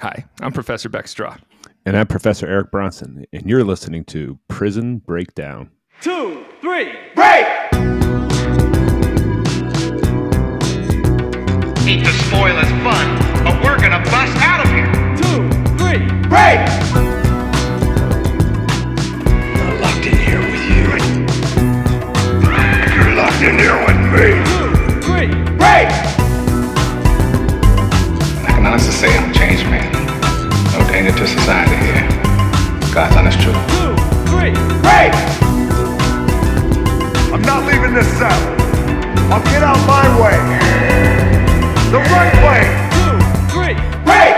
Hi, I'm Professor Beck Strah. And I'm Professor Eric Bronson, and you're listening to Prison Breakdown. Two, three, break! Hate to spoil his fun, but we're gonna bust out of here. Two, three, break! I'm locked in here with you. You're locked in here with me. Two, three, break! I can honestly say I'm changed man. No danger to society here. God's honest truth. Two, three, break! I'm not leaving this cell. I'll get out my way. The right way. Two, three, break!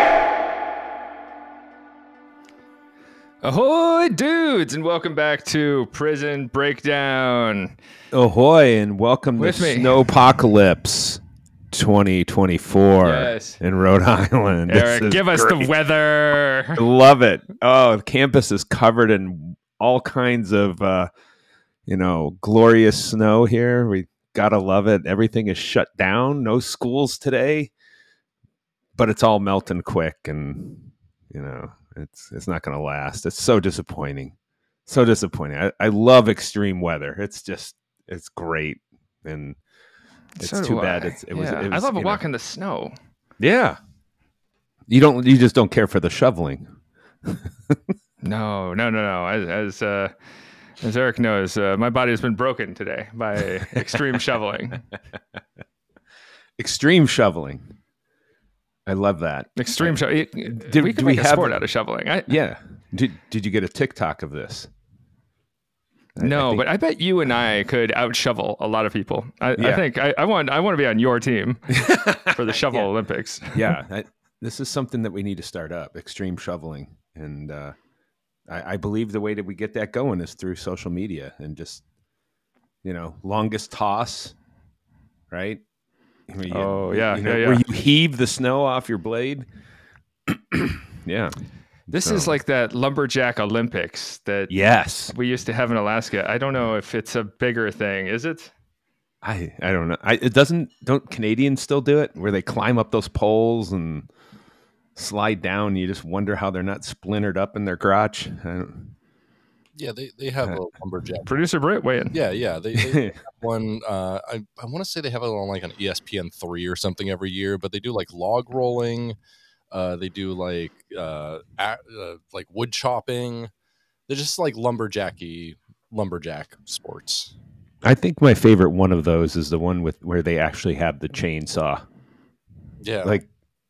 Ahoy, dudes, and welcome back to Prison Breakdown. Ahoy, and welcome With to me. Snowpocalypse 2024 Yes. in Rhode Island. Eric, is give us the great. weather. Love it. Oh, the campus is covered in all kinds of, uh, you know, glorious snow here. We gotta love it. Everything is shut down. No schools today, but it's all melting quick, and you know, it's it's not gonna last. It's so disappointing. So disappointing. I, I love extreme weather. It's just it's great, and it's So too do bad. It's it was. Yeah, It was I love a you know- walk in the snow. Yeah. You don't. You just don't care for the shoveling. No, no, no, no. As as, uh, as Eric knows, uh, my body has been broken today by extreme shoveling. Extreme shoveling. I love that. Extreme shoveling. we do could we make a have- sport out of shoveling. I, Yeah. Did Did you get a TikTok of this? I- I No, think- but I bet you and I could out shovel a lot of people. I, I think I, I want I want to be on your team for the shovel Olympics. yeah, I, this is something that we need to start up. Extreme shoveling, and uh, I, I believe the way that we get that going is through social media and just you know longest toss, right? You- Oh, yeah, you know, yeah, yeah. Where you heave the snow off your blade. yeah. This is like that lumberjack Olympics that Yes. we used to have in Alaska. I don't know if it's a bigger thing. Is it? I I don't know. I, it doesn't. Don't Canadians still do it where they climb up those poles and slide down? You just wonder how they're not splintered up in their crotch. I don't, Yeah, they, they have a lumberjack. Producer Britt, weigh in. Yeah, yeah. They, they have one. Uh, I I want to say they have it on like an ESPN three or something every year, but they do like log rolling. Uh, they do like uh, a, uh, like wood chopping. They're just like lumberjacky lumberjack sports. I think my favorite one of those is the one with where they actually have the chainsaw. Yeah, Like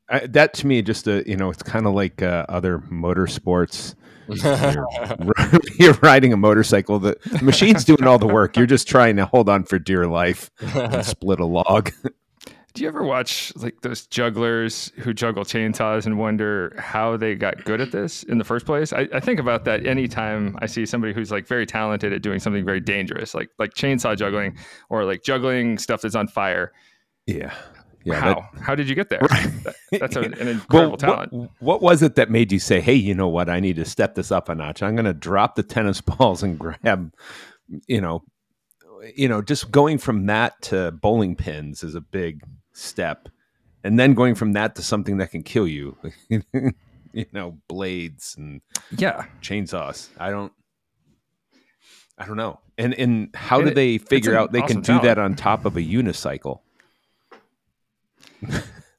I, that to me, just a you know, it's kind of like uh, other motorsports. You're, you're riding a motorcycle. The machine's doing all the work. You're just trying to hold on for dear life and split a log. Do you ever watch like those jugglers who juggle chainsaws and wonder how they got good at this in the first place? I, I think about that anytime I see somebody who's like very talented at doing something very dangerous, like like chainsaw juggling or like juggling stuff that's on fire. yeah, yeah. how? that- how did you get there? That- that's a, an Well, incredible what- talent. What, was it that made you say, "Hey, you know what? I need to step this up a notch. I'm going to drop the tennis balls and grab, you know, you know, just going from that to bowling pins is a big step, and then going from that to something that can kill you, you know, blades and Yeah. chainsaws. I don't." I don't know. And and how And do it- they figure out they awesome can do that on top of a unicycle?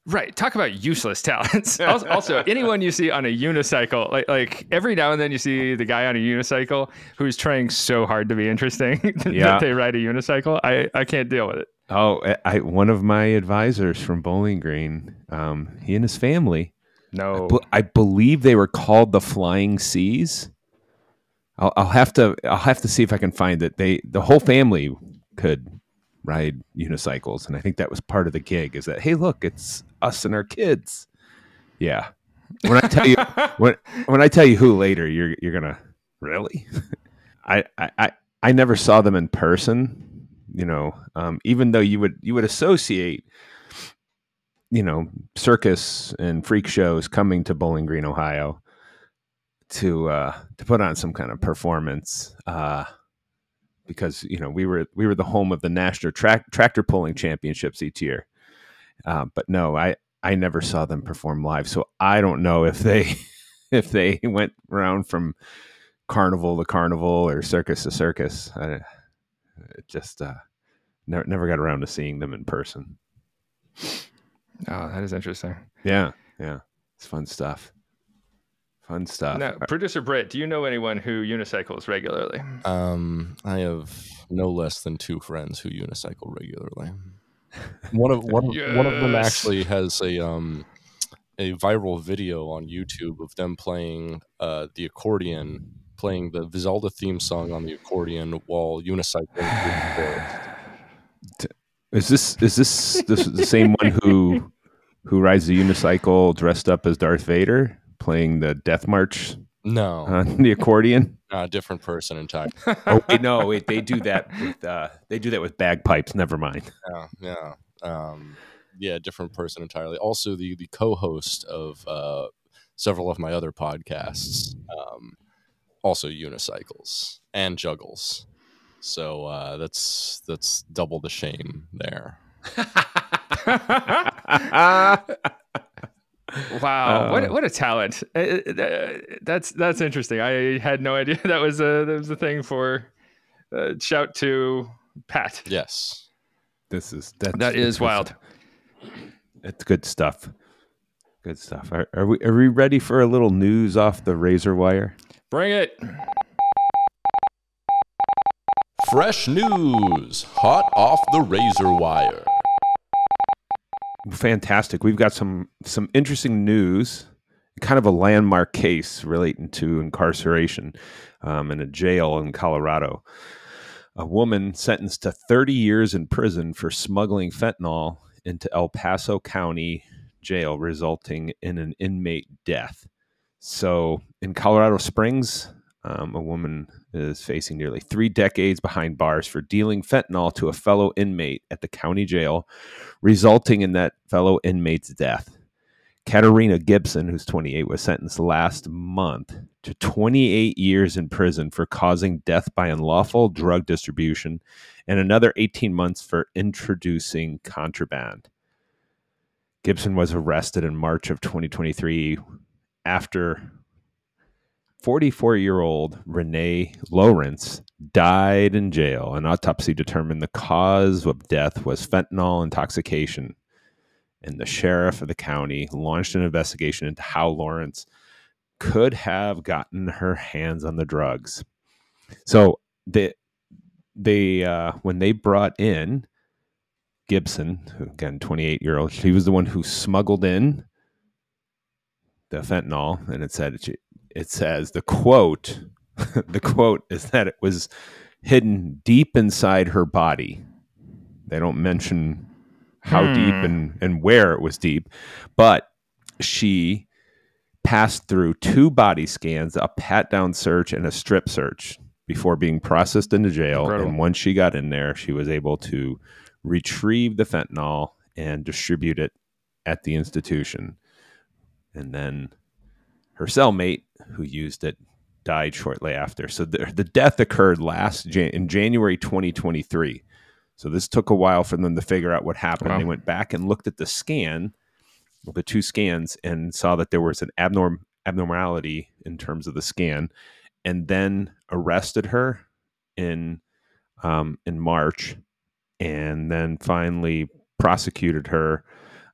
Right. Talk about useless talents. also, also, anyone you see on a unicycle, like like every now and then you see the guy on a unicycle who's trying so hard to be interesting Yeah. that they ride a unicycle. I, I can't deal with it. Oh, I, I one of my advisors from Bowling Green, um, he and his family, No. bu- I believe they were called the Flying Seas. I'll, I'll have to I'll have to see if I can find it. They the whole family could ride unicycles, and I think that was part of the gig. Is that hey, look, it's us and our kids. Yeah. When I tell you when when I tell you who later, you're you're gonna really. I, I I I never saw them in person. You know, um, even though you would you would associate, you know, circus and freak shows coming to Bowling Green, Ohio, to uh, to put on some kind of performance. Uh, because you know we were we were the home of the national track tractor pulling championships each year. Uh, but no, I I never saw them perform live, so I don't know if they if they went around from carnival to carnival or circus to circus. I it just uh, never never got around to seeing them in person. Oh, that is interesting. Yeah, yeah, it's fun stuff. Fun stuff. Now, producer Britt, do you know anyone who unicycles regularly? Um, I have no less than two friends who unicycle regularly. One of one of, one of them actually has a um a viral video on YouTube of them playing uh the accordion, playing the Zelda theme song on the accordion while unicycling through the forest. Is this is this the, the same one who who rides the unicycle dressed up as Darth Vader playing the Death March No, on the accordion? a different person entirely. oh wait, no, wait, they do that with uh, they do that with bagpipes. Never mind. Yeah, yeah, um, yeah, different person entirely. Also, the the co-host of uh, several of my other podcasts, um, also unicycles and juggles. So uh, that's that's double the shame there. Wow, what Uh, what a talent! Uh, uh, That's that's interesting. I had no idea that was a that was a thing for. Uh, shout to Pat. Yes. This is that's, That is wild. It's good stuff. Good stuff. Are, are we are we ready for a little news off the razor wire? Bring it. Fresh news, hot off the razor wire. Fantastic. We've got some some interesting news, kind of a landmark case relating to incarceration um, in a jail in Colorado. A woman sentenced to 30 years in prison for smuggling fentanyl into El Paso County jail, resulting in an inmate death. So, in Colorado Springs, um, a woman is facing nearly three decades behind bars for dealing fentanyl to a fellow inmate at the county jail resulting in that fellow inmate's death. Katarina Gibson, who's 28, was sentenced last month to 28 years in prison for causing death by unlawful drug distribution and another 18 months for introducing contraband. Gibson was arrested in March of 2023 after 44 year old Renee Lawrence died in jail. An autopsy determined the cause of death was fentanyl intoxication. And the sheriff of the county launched an investigation into how Lawrence could have gotten her hands on the drugs. So they, they uh, when they brought in Gibson, again, 28 year old, she was the one who smuggled in the fentanyl. And it said, it says the quote the quote is that it was hidden deep inside her body they don't mention how Hmm. deep and, and where it was deep but she passed through two body scans a pat down search and a strip search before being processed into jail Incredible. and once she got in there she was able to retrieve the fentanyl and distribute it at the institution and then her cellmate who used it died shortly after. So the, the death occurred last Jan- in January 2023. So this took a while for them to figure out what happened. Wow. They went back and looked at the scan, the two scans, and saw that there was an abnorm abnormality in terms of the scan, and then arrested her in um, in March, and then finally prosecuted her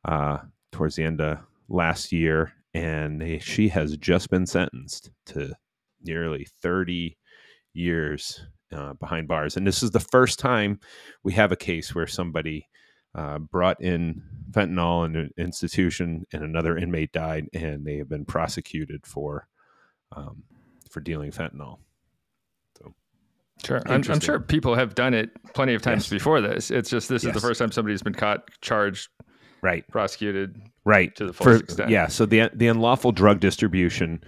uh, towards the end of last year, and they, she has just been sentenced to nearly 30 years uh, behind bars. And this is the first time we have a case where somebody uh, brought in fentanyl in an institution and another inmate died, and they have been prosecuted for um, for dealing fentanyl. Sure. I'm, I'm sure people have done it plenty of times Yes. before this. It's just this is the first time somebody's been caught, charged, Right. prosecuted. right to the fullest For- extent. Yeah, so the the unlawful drug distribution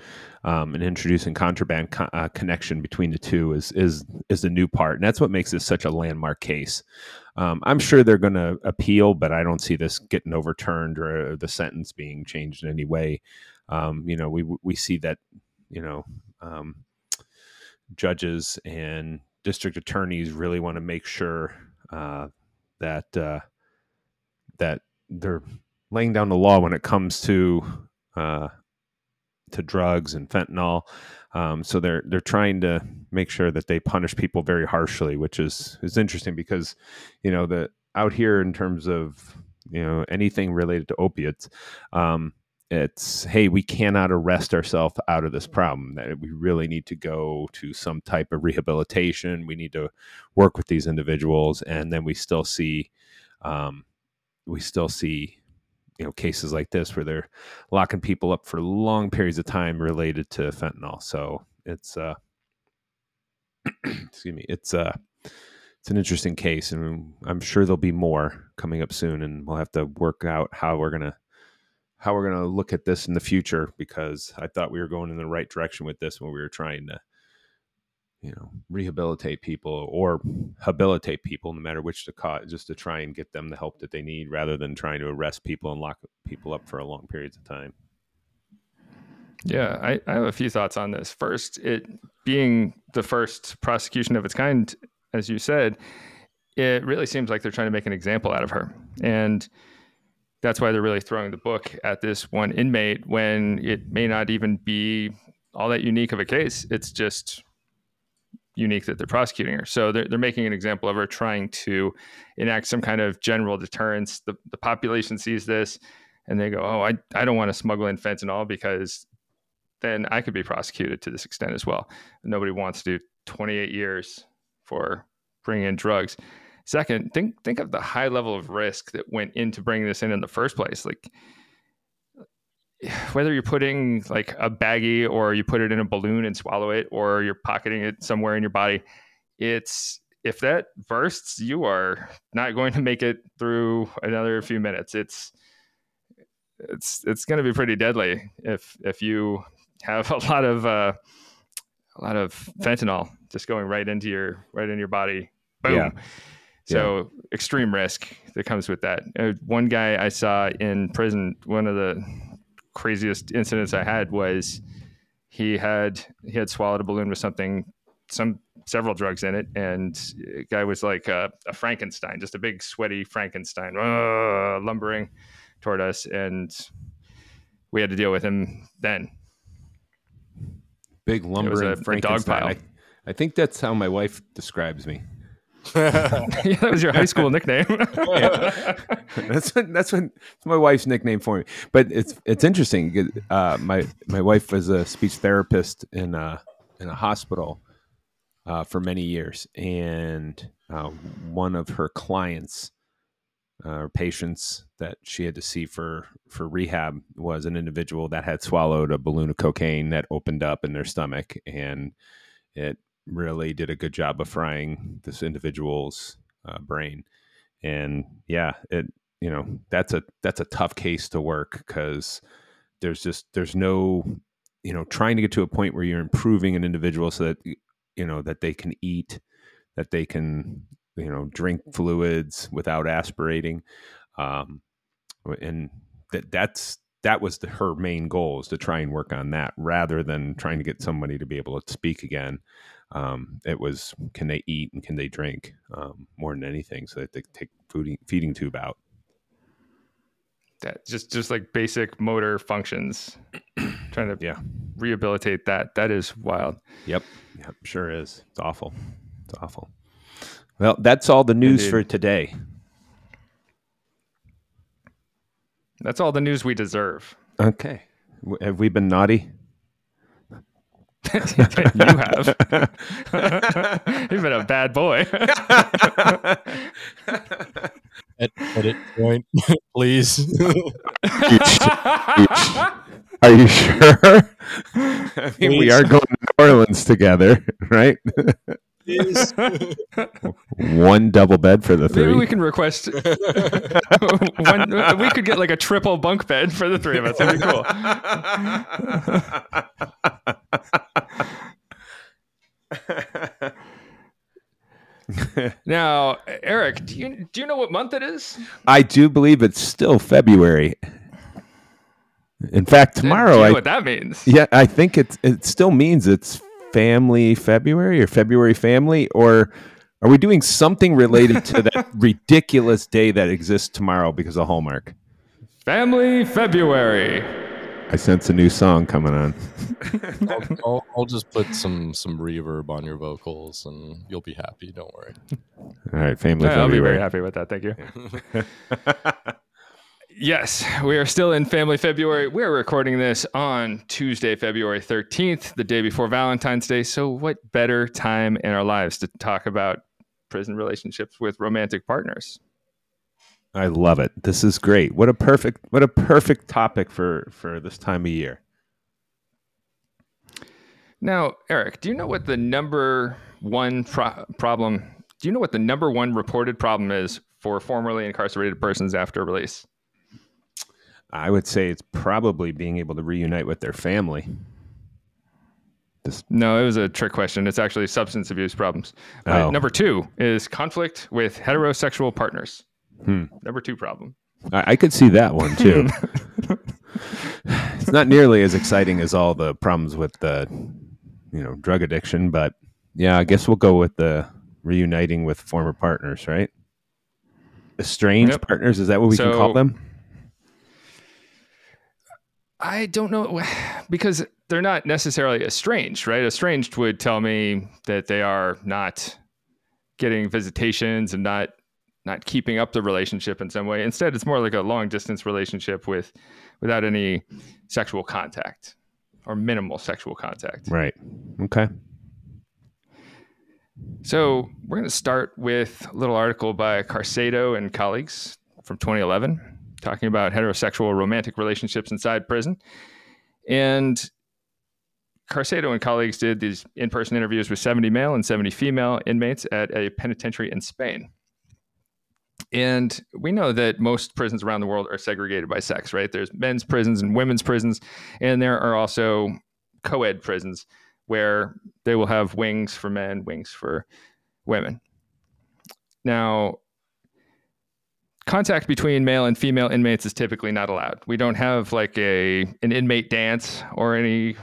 um, and introducing contraband co- uh, connection between the two is is is the new part, and that's what makes this such a landmark case. Um, I'm sure they're going to appeal, but I don't see this getting overturned or the sentence being changed in any way. Um, you know, we we see that you know um, judges and district attorneys really want to make sure uh, that uh, that they're laying down the law when it comes to uh, to drugs and fentanyl. Um, so they're they're trying to make sure that they punish people very harshly, which is is interesting because you know the out here in terms of you know anything related to opiates. Um, it's hey we cannot arrest ourselves out of this problem that we really need to go to some type of rehabilitation we need to work with these individuals and then we still see um, we still see you know cases like this where they're locking people up for long periods of time related to fentanyl. So it's uh excuse me it's uh it's an interesting case and i'm sure there'll be more coming up soon and we'll have to work out how we're gonna how we're to look at this in the future because I thought we were going in the right direction with this when we were trying to, you know, rehabilitate people or habilitate people, no matter which to call, just to try and get them the help that they need rather than trying to arrest people and lock people up for a long periods of time. Yeah, I, I have a few thoughts on this. First, it being the first prosecution of its kind, as you said, it really seems like they're trying to make an example out of her. And that's why they're really throwing the book at this one inmate when it may not even be all that unique of a case. It's just unique that they're prosecuting her. So they're, they're making an example of her trying to enact some kind of general deterrence. The, the population sees this and they go, oh, I, I don't want to smuggle in fentanyl all because then I could be prosecuted to this extent as well. Nobody wants to do 28 years for bringing in drugs. Second, think think of the high level of risk that went into bringing this in in the first place. Like whether you're putting like a baggie or you put it in a balloon and swallow it or you're pocketing it somewhere in your body, it's if that bursts, you are not going to make it through another few minutes. It's it's it's going to be pretty deadly if if you have a lot of uh, a lot of fentanyl just going right into your right in your body. Boom. Yeah. So extreme risk that comes with that. Uh, one guy I saw in prison, one of the craziest incidents I had was he had he had swallowed a balloon with something, some several drugs in it, and guy was like a, a Frankenstein, just a big sweaty Frankenstein, uh, lumbering toward us, and we had to deal with him then. Big lumbering a, Frankenstein. A dog pile. I, I think that's how my wife describes me. yeah, that was your high school nickname. that's what, that's what my wife's nickname for me. But it's it's interesting. Uh, my my wife was a speech therapist in a in a hospital uh, for many years, and uh, one of her clients uh, or patients that she had to see for for rehab was an individual that had swallowed a balloon of cocaine that opened up in their stomach, and it really did a good job of frying this individual's uh, brain. And yeah, it you know that's a that's a tough case to work because there's just there's no you know trying to get to a point where you're improving an individual so that you know that they can eat that they can you know drink fluids without aspirating um, and that that's that was the, her main goal is to try and work on that rather than trying to get somebody to be able to speak again um, it was can they eat and can they drink um, more than anything so that they take feeding, feeding tube out. That just just like basic motor functions trying to yeah. rehabilitate that that is wild. Yep yep sure is. It's awful. It's awful. Well that's all the news Indeed. for today. That's all the news we deserve. Okay. Have we been naughty you have. You've been a bad boy. At edit point, please. Are you sure? I mean, we are going to New Orleans together, right? one double bed for the three. Maybe we can request one. We could get like a triple bunk bed for the three of us. That'd be cool. now, Eric, do you do you know what month it is? I do believe it's still February. In fact, tomorrow. Do you know I, what that means? Yeah, I think it it still means it's Family February or February Family, or are we doing something related to that ridiculous day that exists tomorrow because of Hallmark? Family February. I sense a new song coming on. I'll, I'll, I'll just put some some reverb on your vocals, and you'll be happy. Don't worry. All right, family. Yeah, I'll be very happy with that. Thank you. yes, we are still in Family February. We're recording this on Tuesday, February 13th, the day before Valentine's Day. So, what better time in our lives to talk about prison relationships with romantic partners? I love it. This is great. What a perfect what a perfect topic for for this time of year. Now, Eric, do you know what the number one pro- problem? Do you know what the number one reported problem is for formerly incarcerated persons after release? I would say it's probably being able to reunite with their family. This No, it was a trick question. It's actually substance abuse problems. Uh, Oh. number two is conflict with heterosexual partners. Hmm. Number two problem. I, I could see that one too. it's not nearly as exciting as all the problems with the you know drug addiction, but yeah, I guess we'll go with the reuniting with former partners, right? Estranged Yep. partners, is that what we can call them? I don't know because they're not necessarily estranged, right? Estranged would tell me that they are not getting visitations and not not keeping up the relationship in some way. Instead, it's more like a long distance relationship with without any sexual contact or minimal sexual contact. Right. Okay. So we're going to start with a little article by Carcedo and colleagues from 2011, talking about heterosexual romantic relationships inside prison. And Carcedo and colleagues did these in-person interviews with 70 male and 70 female inmates at a penitentiary in Spain. And we know that most prisons around the world are segregated by sex, right? There's men's prisons and women's prisons, and there are also co-ed prisons where they will have wings for men, wings for women. Now, contact between male and female inmates is typically not allowed. We don't have like a an inmate dance or any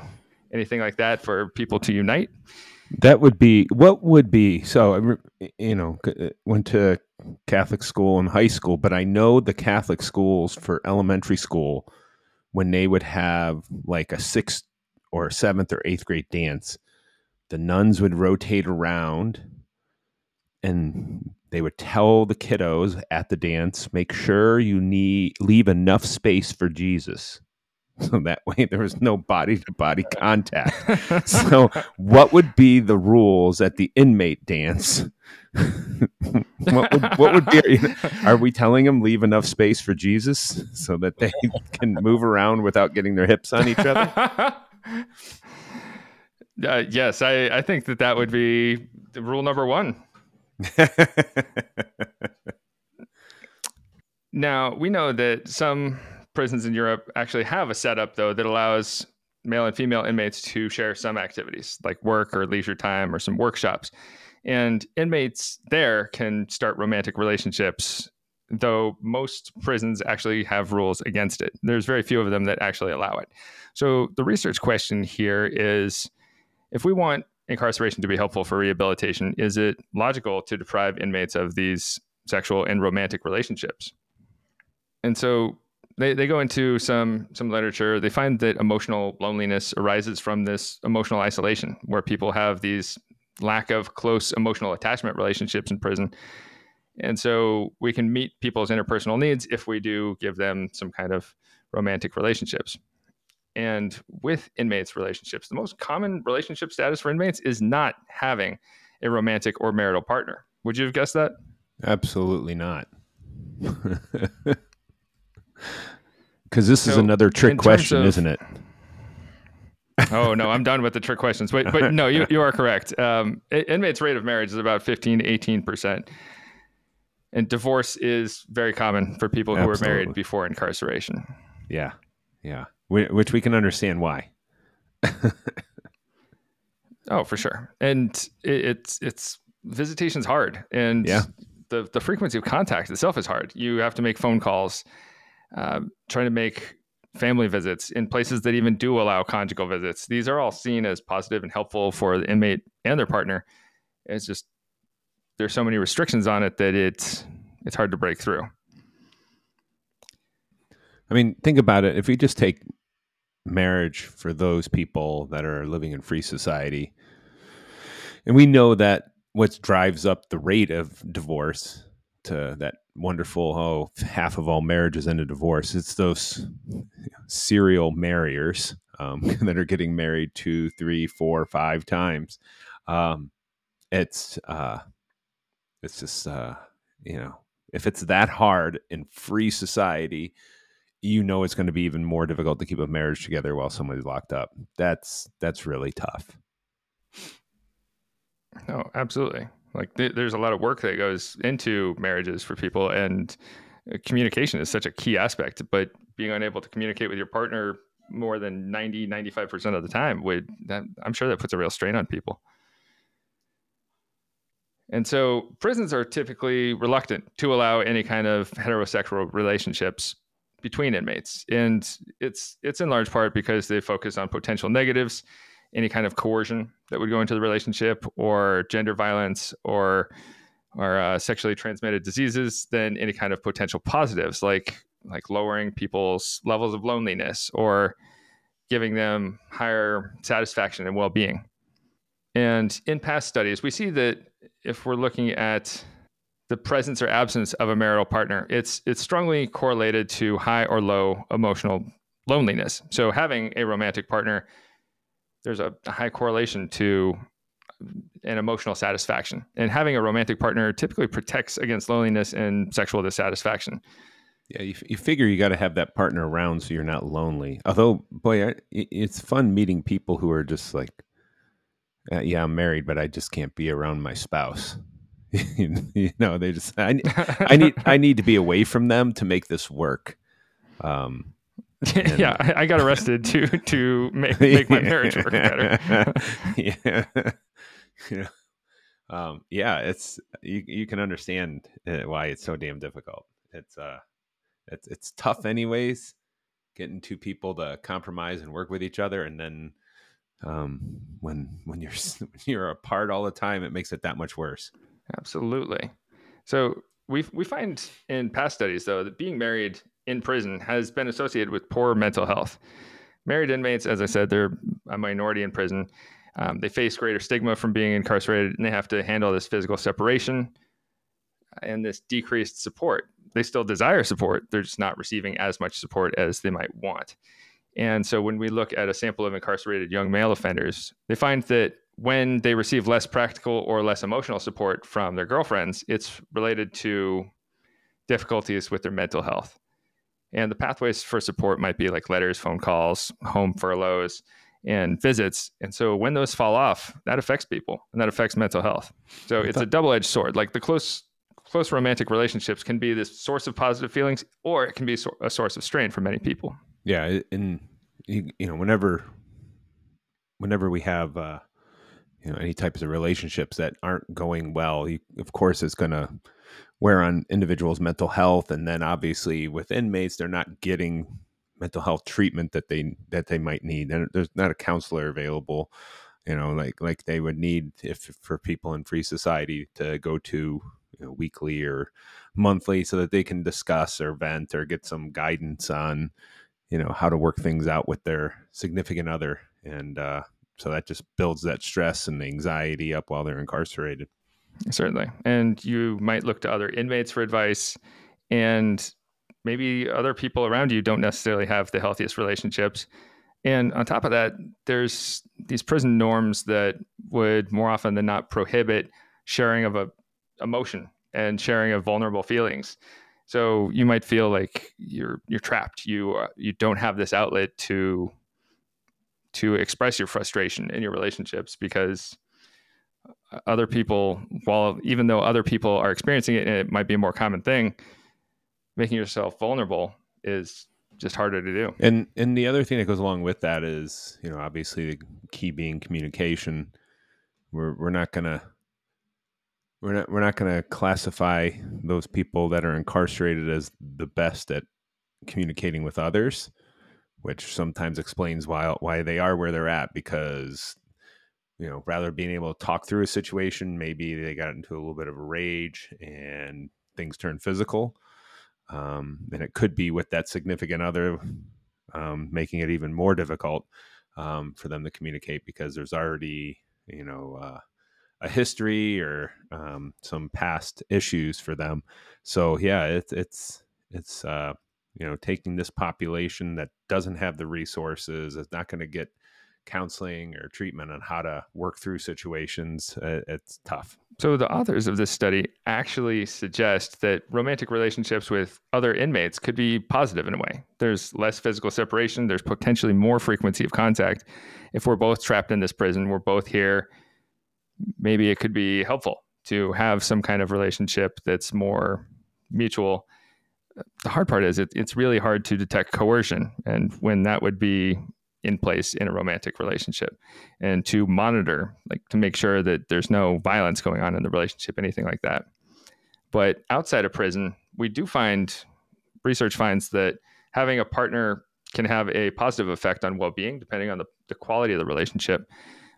anything like that for people to unite. That would be what would be. So, you know, uh, went to Catholic school and high school, but I know the Catholic schools for elementary school when they would have like a sixth or seventh or eighth grade dance, the nuns would rotate around and they would tell the kiddos at the dance, make sure you need leave enough space for Jesus. So that way there was no body to body contact. so what would be the rules at the inmate dance? what, would, what would be? Are we telling them leave enough space for Jesus so that they can move around without getting their hips on each other? Uh, yes, I, I think that that would be the rule number one. Now, we know that some prisons in Europe actually have a setup, though, that allows male and female inmates to share some activities like work or leisure time or some workshops. And inmates there can start romantic relationships, though most prisons actually have rules against it. There's very few of them that actually allow it. So, the research question here is if we want incarceration to be helpful for rehabilitation, is it logical to deprive inmates of these sexual and romantic relationships? And so they, they go into some some literature. They find that emotional loneliness arises from this emotional isolation, where people have these lack of close emotional attachment relationships in prison. And so we can meet people's interpersonal needs if we do give them some kind of romantic relationships. And with inmates' relationships, the most common relationship status for inmates is not having a romantic or marital partner. Would you have guessed that? Absolutely not. Because this is another trick question, of- isn't it? oh no i'm done with the trick questions but, but no you, you are correct um, inmates rate of marriage is about 15 to 18 percent and divorce is very common for people who were married before incarceration Yeah, yeah. Wh- Which we can understand why. oh for sure and it, it's it's visitation's hard and Yeah. the, the frequency of contact itself is hard you have to make phone calls um, trying to make family visits in places that even do allow conjugal visits. These are all seen as positive and helpful for the inmate and their partner. It's just there's so many restrictions on it that it's it's hard to break through. I mean, think about it. If we just take marriage for those people that are living in free society, and we know that what drives up the rate of divorce to that wonderful oh half of all marriages end in divorce. It's those serial marriers um, that are getting married two three four five times. Um, it's uh, it's just uh, you know if it's that hard in free society you know it's going to be even more difficult to keep a marriage together while somebody's locked up. That's that's really tough. No, absolutely. Like th- there's a lot of work that goes into marriages for people, and uh, communication is such a key aspect. But being unable to communicate with your partner more than 90, 95% of the time would, that, I'm sure that puts a real strain on people. And so prisons are typically reluctant to allow any kind of heterosexual relationships between inmates. And it's it's in large part because they focus on potential negatives any kind of coercion that would go into the relationship or gender violence or or uh, sexually transmitted diseases than any kind of potential positives like like lowering people's levels of loneliness or giving them higher satisfaction and well-being. And in past studies we see that if we're looking at the presence or absence of a marital partner it's it's strongly correlated to high or low emotional loneliness. So having a romantic partner there's a, high correlation to an emotional satisfaction. And having a romantic partner typically protects against loneliness and sexual dissatisfaction. Yeah, you, you figure you got to have that partner around so you're not lonely. Although, boy, I, it's fun meeting people who are just like, uh, yeah, I'm married, but I just can't be around my spouse. you know, they just I, I need I need to be away from them to make this work. Um, yeah, I, I, got arrested to to make, make my marriage work better. yeah, yeah, um, yeah. It's you. You can understand uh, why it's so damn difficult. It's uh, it's it's tough anyways. Getting two people to compromise and work with each other, and then um, when when you're when you're apart all the time, it makes it that much worse. Absolutely. So we we find in past studies though that being married in prison has been associated with poor mental health. Married inmates, as I said, they're a minority in prison. Um, they face greater stigma from being incarcerated, and they have to handle this physical separation and this decreased support. They still desire support; they're just not receiving as much support as they might want. And so, when we look at a sample of incarcerated young male offenders, they find that when they receive less practical or less emotional support from their girlfriends, it's related to difficulties with their mental health. And the pathways for support might be like letters, phone calls, home furloughs, and visits. And so when those fall off, that affects people and that affects mental health. So it's a double-edged sword. Like the close close romantic relationships can be this source of positive feelings or it can be a source of strain for many people. Yeah, and you, you know, whenever whenever we have uh you know any types of relationships that aren't going well, you, of course it's going to wear on individuals' mental health, and then obviously with inmates, they're not getting mental health treatment that they that they might need. And there's not a counselor available, you know, like like they would need if for people in free society to go to you know, weekly or monthly, so that they can discuss or vent or get some guidance on, you know, how to work things out with their significant other, and uh, so that just builds that stress and anxiety up while they're incarcerated. Certainly. And you might look to other inmates for advice, and maybe other people around you don't necessarily have the healthiest relationships. And on top of that, there's these prison norms that would more often than not prohibit sharing of a emotion and sharing of vulnerable feelings. So you might feel like you're you're trapped. You you don't have this outlet to to express your frustration in your relationships because other people, while even though other people are experiencing it, and it might be a more common thing, making yourself vulnerable is just harder to do. And and the other thing that goes along with that is, you know, obviously the key being communication. We're we're not gonna we're not we're not gonna classify those people that are incarcerated as the best at communicating with others, which sometimes explains why why they are where they're at because you know, rather being able to talk through a situation, maybe they got into a little bit of a rage and things turned physical. um, and it could be with that significant other, um, making it even more difficult um, for them to communicate because there's already you know uh, a history or um, some past issues for them. So yeah, it's it's it's uh, you know taking this population that doesn't have the resources is not going to get counseling or treatment on how to work through situations. Uh, it's tough. So, the authors of this study actually suggest that romantic relationships with other inmates could be positive in a way. There's less physical separation, there's potentially more frequency of contact. If we're both trapped in this prison, we're both here, maybe it could be helpful to have some kind of relationship that's more mutual. The hard part is it, it's really hard to detect coercion, and when that would be in place in a romantic relationship and to monitor like to make sure that there's no violence going on in the relationship anything like that. But outside of prison we do find research finds that having a partner can have a positive effect on well-being depending on the, the quality of the relationship.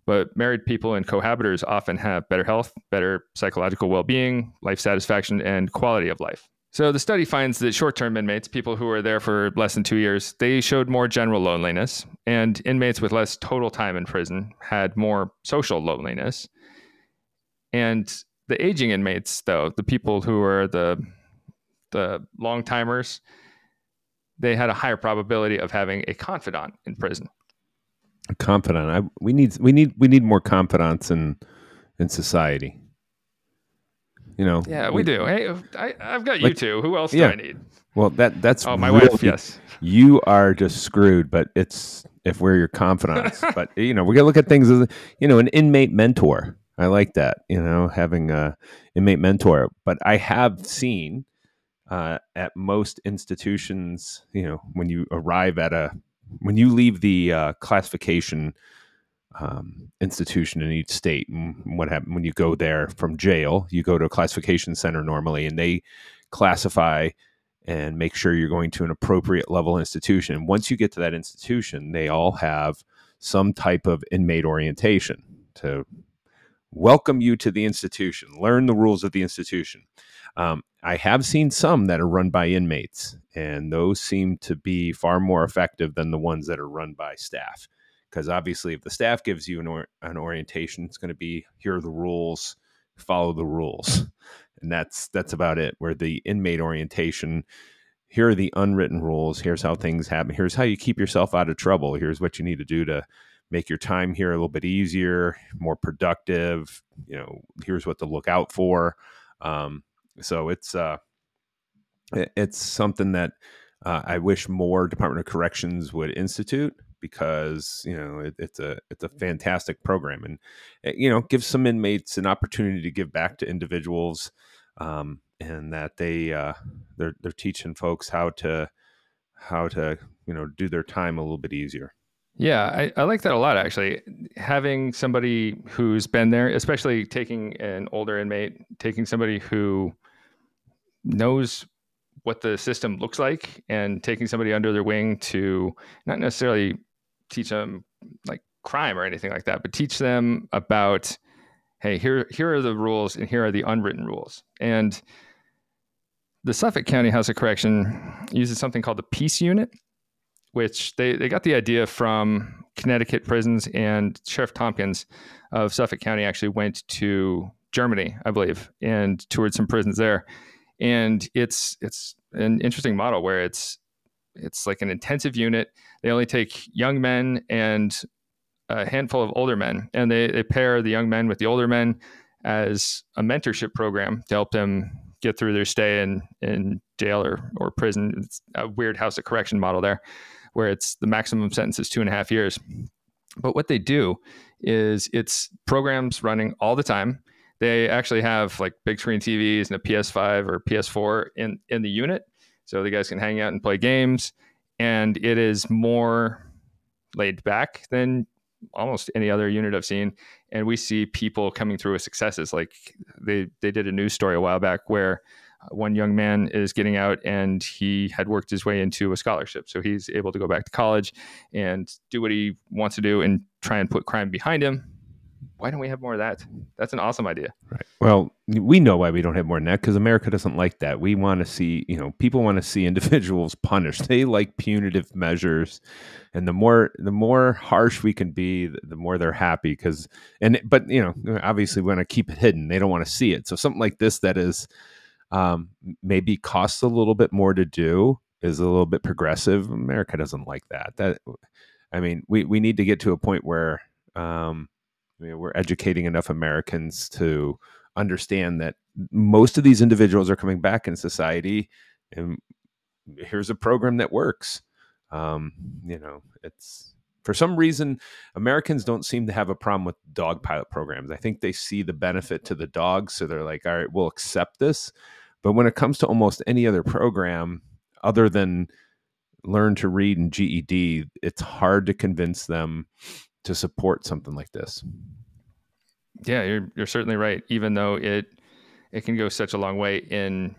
But married people and cohabitors often have better health better psychological well-being life satisfaction and quality of life so the study finds that short-term inmates, people who were there for less than two years, they showed more general loneliness, and inmates with less total time in prison had more social loneliness. And the aging inmates, though, the people who were the the long timers, they had a higher probability of having a confidant in prison. A confidant. I, we need we need we need more confidants in in society. You know. Yeah, we, do. Hey, I, I've got you Like- two. Who else yeah. do I need? Well, that that's Oh, my really- wife. Yes. you are just screwed. But it's if we're your confidants. but you know, we got to look at things as you know an inmate mentor. I like that. You know, having a inmate mentor. But I have seen uh, at most institutions, you know, when you arrive at a when you leave the uh, classification um, institution in each state, and what happened when you go there from jail, you go to a classification center normally, and they classify and make sure you're going to an appropriate level institution. Once you get to that institution, they all have some type of inmate orientation to welcome you to the institution, learn the rules of the institution. Um, I have seen some that are run by inmates, and those seem to be far more effective than the ones that are run by staff. Because obviously, if the staff gives you an, or- an orientation, it's going to be here are the rules, follow the rules, and that's that's about it. Where the inmate orientation, here are the unwritten rules. Here's how things happen. Here's how you keep yourself out of trouble. Here's what you need to do to make your time here a little bit easier, more productive. You know, here's what to look out for. Um, so it's uh, it's something that uh, I wish more Department of Corrections would institute because you know it, it's a it's a fantastic program and it, you know gives some inmates an opportunity to give back to individuals um, and that they uh, they're they're teaching folks how to how to you know do their time a little bit easier. Yeah, I, I like that a lot actually. Having somebody who's been there, especially taking an older inmate, taking somebody who knows what the system looks like and taking somebody under their wing to not necessarily teach them like crime or anything like that, but teach them about hey, here here are the rules and here are the unwritten rules. And the Suffolk County House of Correction uses something called the Peace Unit, which they, they got the idea from Connecticut prisons and Sheriff Tompkins of Suffolk County actually went to Germany, I believe, and toured some prisons there. And it's it's an interesting model where it's it's like an intensive unit. They only take young men and a handful of older men, and they, they pair the young men with the older men as a mentorship program to help them get through their stay in, in jail or, or prison. It's a weird house of correction model there, where it's the maximum sentence is two and a half years. But what they do is it's programs running all the time. They actually have like big screen TVs and a PS5 or PS4 in, in the unit. So the guys can hang out and play games. And it is more laid back than almost any other unit I've seen. And we see people coming through with successes. Like they, they did a news story a while back where uh, one young man is getting out and he had worked his way into a scholarship. So he's able to go back to college and do what he wants to do and try and put crime behind him. Why don't we have more of that? That's an awesome idea. Right. Well, we know why we don't have more than that because America doesn't like that. We want to see, you know, people want to see individuals punished. They like punitive measures, and the more the more harsh we can be, the, more they're happy. Because and but you know, obviously, we want to keep it hidden. They don't want to see it. So something like this that is um, maybe costs a little bit more to do is a little bit progressive. America doesn't like that. That I mean, we we need to get to a point where. Um, I mean, we're educating enough Americans to understand that most of these individuals are coming back in society, and here's a program that works. Um, you know, it's for some reason Americans don't seem to have a problem with dog pilot programs. I think they see the benefit to the dogs, so they're like, all right, we'll accept this. But when it comes to almost any other program, other than learn to read and GED, it's hard to convince them to support something like this. Yeah, you're you're certainly right. Even though it it can go such a long way in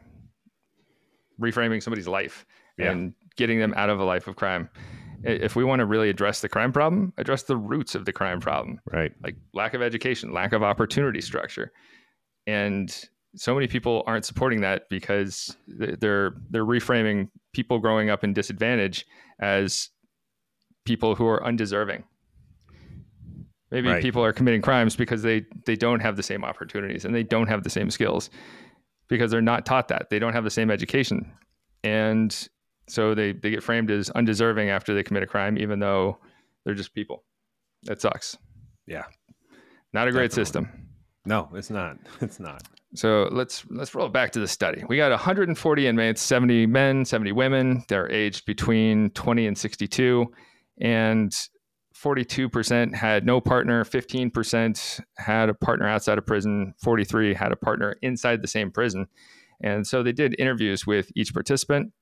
reframing somebody's life Yeah. and getting them out of a life of crime. If we want to really address the crime problem, address the roots of the crime problem, Right. like lack of education, lack of opportunity structure, and so many people aren't supporting that because they're they're reframing people growing up in disadvantage as people who are undeserving. Maybe Right. people are committing crimes because they they don't have the same opportunities and they don't have the same skills because they're not taught that. They don't have the same education. And so they, they get framed as undeserving after they commit a crime, even though they're just people. That sucks. Yeah. Not a great Definitely. system. No, it's not. It's not. So let's let's roll back to the study. We got 140 inmates, 70 men, 70 women. They're aged between 20 and 62, and 42% had no partner. 15% had a partner outside of prison. 43 had a partner inside the same prison. And so they did interviews with each participant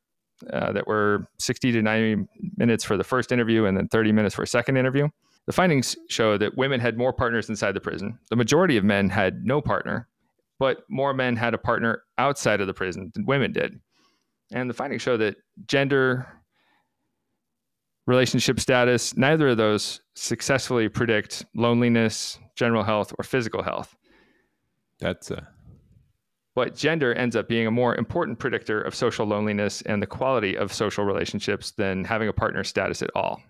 uh, that were 60 to 90 minutes for the first interview and then 30 minutes for a second interview. The findings show that women had more partners inside the prison. The majority of men had no partner, but more men had a partner outside of the prison than women did. And the findings show that gender, relationship status, neither of those successfully predict loneliness, general health, or physical health. That's uh But gender ends up being a more important predictor of social loneliness and the quality of social relationships than having a partner status at all.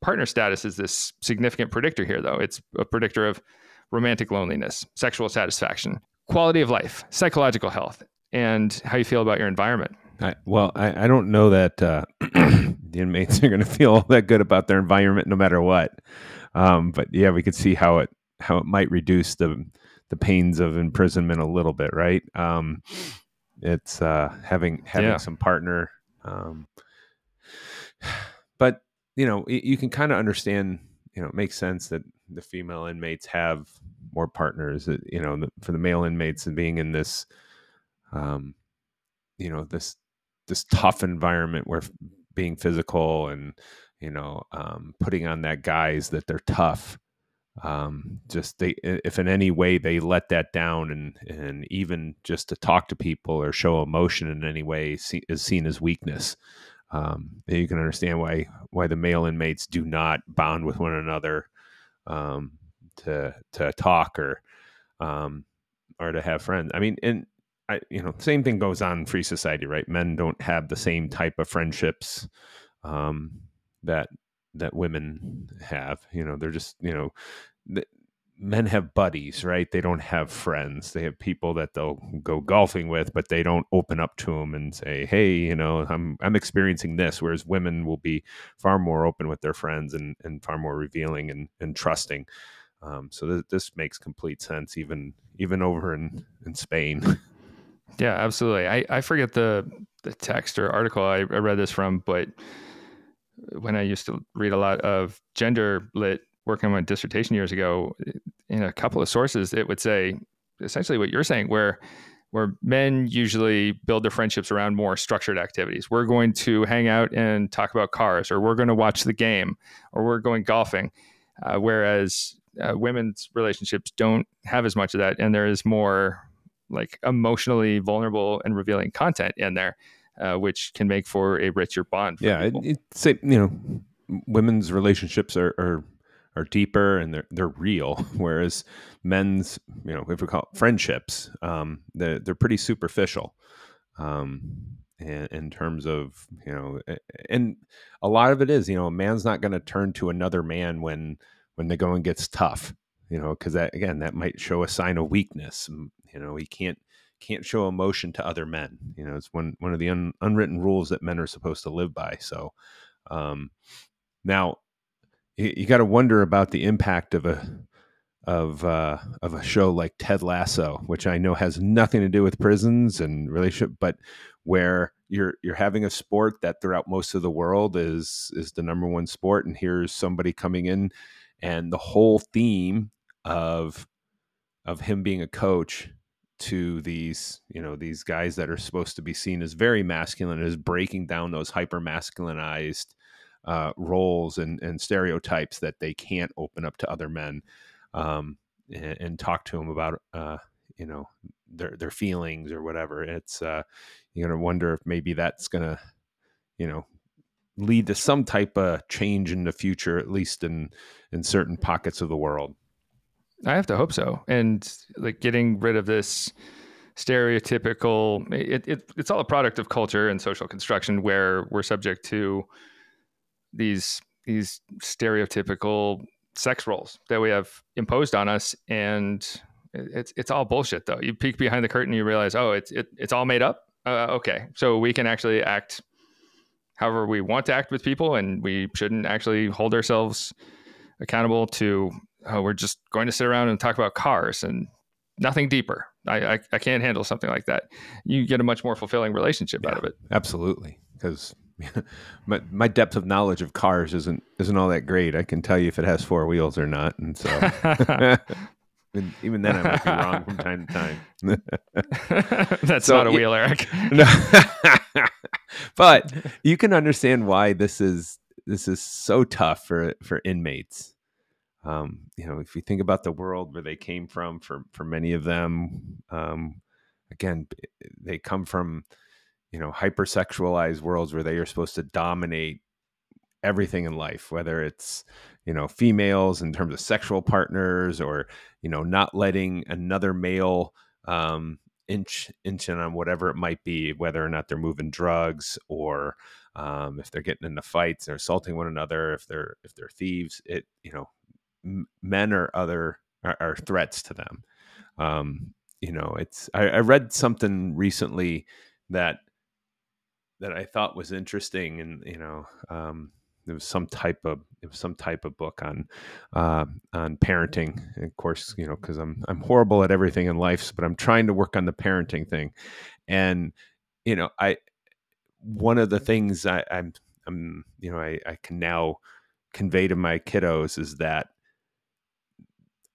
Partner status is this significant predictor here, though. It's a predictor of romantic loneliness, sexual satisfaction, quality of life, psychological health, and how you feel about your environment. I, well, I, I don't know that uh, the inmates are going to feel all that good about their environment no matter what. Um, but yeah, we could see how it how it might reduce the the pains of imprisonment a little bit, right? Um, it's uh, having having Yeah. some partner, um, but you know y- you can kind of understand. You know, it makes sense that the female inmates have more partners. You know, for the male inmates and being in this, um, you know, this this tough environment where being physical and you know um, putting on that guise that they're tough um, just they if in any way they let that down and and even just to talk to people or show emotion in any way see, is seen as weakness um, you can understand why why the male inmates do not bond with one another um, to to talk or um, or to have friends. I mean and I, you know, same thing goes on in free society, right? Men don't have the same type of friendships um, that that women have. You know, they're just, you know, th- men have buddies, right? They don't have friends. They have people that they'll go golfing with, but they don't open up to them and say, "Hey, you know, I'm I'm experiencing this." Whereas women will be far more open with their friends and and far more revealing and and trusting. Um, so th- this makes complete sense, even even over in in Spain. Yeah, absolutely. I, I forget the the text or article I, I read this from, but when I used to read a lot of gender lit working on my dissertation years ago, in a couple of sources, it would say essentially what you're saying, where where men usually build their friendships around more structured activities. We're going to hang out and talk about cars, or we're going to watch the game, or we're going golfing. Uh, whereas uh, women's relationships don't have as much of that, and there is more like emotionally vulnerable and revealing content in there, uh, which can make for a richer bond. For yeah, it, it's say you know, women's relationships are, are are deeper and they're they're real. Whereas men's, you know, if we call it friendships, um, they're they're pretty superficial. Um, in, in terms of you know, and a lot of it is you know, a man's not going to turn to another man when when the going gets tough. You know, because that again, that might show a sign of weakness. You know, he can't can't show emotion to other men. You know, it's one one of the un, unwritten rules that men are supposed to live by. So, um, now you, you got to wonder about the impact of a of uh, of a show like Ted Lasso, which I know has nothing to do with prisons and relationship, but where you're you're having a sport that throughout most of the world is is the number one sport, and here's somebody coming in, and the whole theme of of him being a coach to these you know these guys that are supposed to be seen as very masculine is breaking down those hyper masculinized uh, roles and, and stereotypes that they can't open up to other men um, and, and, talk to them about uh, you know their their feelings or whatever. It's uh, you're gonna wonder if maybe that's gonna you know lead to some type of change in the future at least in in certain pockets of the world I have to hope so. And like getting rid of this stereotypical, it, it, it's all a product of culture and social construction where we're subject to these these stereotypical sex roles that we have imposed on us. And it's it's all bullshit though. You peek behind the curtain you realize oh it's it, it's all made up? Uh, okay. So we can actually act however we want to act with people and we shouldn't actually hold ourselves accountable to oh, we're just going to sit around and talk about cars and nothing deeper. I, I, I can't handle something like that. You get a much more fulfilling relationship yeah, out of it. Absolutely, because my, my depth of knowledge of cars isn't isn't all that great. I can tell you if it has four wheels or not, and so and even then I might be wrong from time to time. That's so, not a wheel, Eric. no. but you can understand why this is this is so tough for for inmates um, you know, if you think about the world where they came from, for for many of them, um, again, they come from you know hypersexualized worlds where they are supposed to dominate everything in life, whether it's you know females in terms of sexual partners or you know not letting another male um, inch inch in on whatever it might be, whether or not they're moving drugs or um, if they're getting into fights, they're assaulting one another, if they're if they're thieves, it you know men or other are, are threats to them. Um, you know, it's I, I read something recently that that I thought was interesting, and you know, um, it was some type of it was some type of book on uh, on parenting. And of course, you know, because I'm I'm horrible at everything in life, but I'm trying to work on the parenting thing. And you know, I one of the things I, I'm I'm you know I, I can now convey to my kiddos is that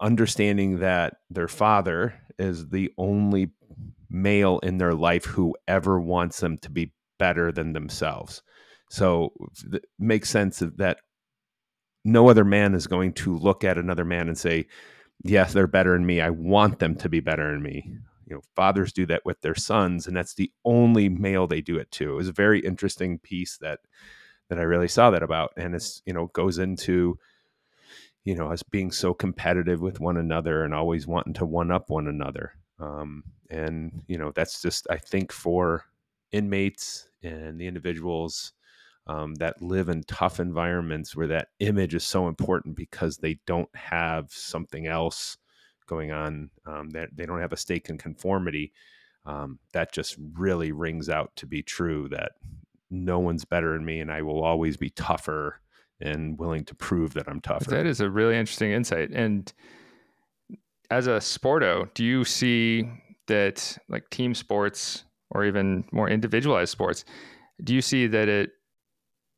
understanding that their father is the only male in their life who ever wants them to be better than themselves. So it makes sense that no other man is going to look at another man and say, "Yes, they're better than me. I want them to be better than me." You know, fathers do that with their sons, and that's the only male they do it to. It was a very interesting piece that that I really saw that about, and it's you know goes into you know us being so competitive with one another and always wanting to one up one another. Um, and you know that's just i think for inmates and the individuals um, that live in tough environments where that image is so important because they don't have something else going on um, that they don't have a stake in conformity um, that just really rings out to be true that no one's better than me and i will always be tougher and willing to prove that I'm tougher. That is a really interesting insight. And as a sporto, do you see that like team sports or even more individualized sports, do you see that it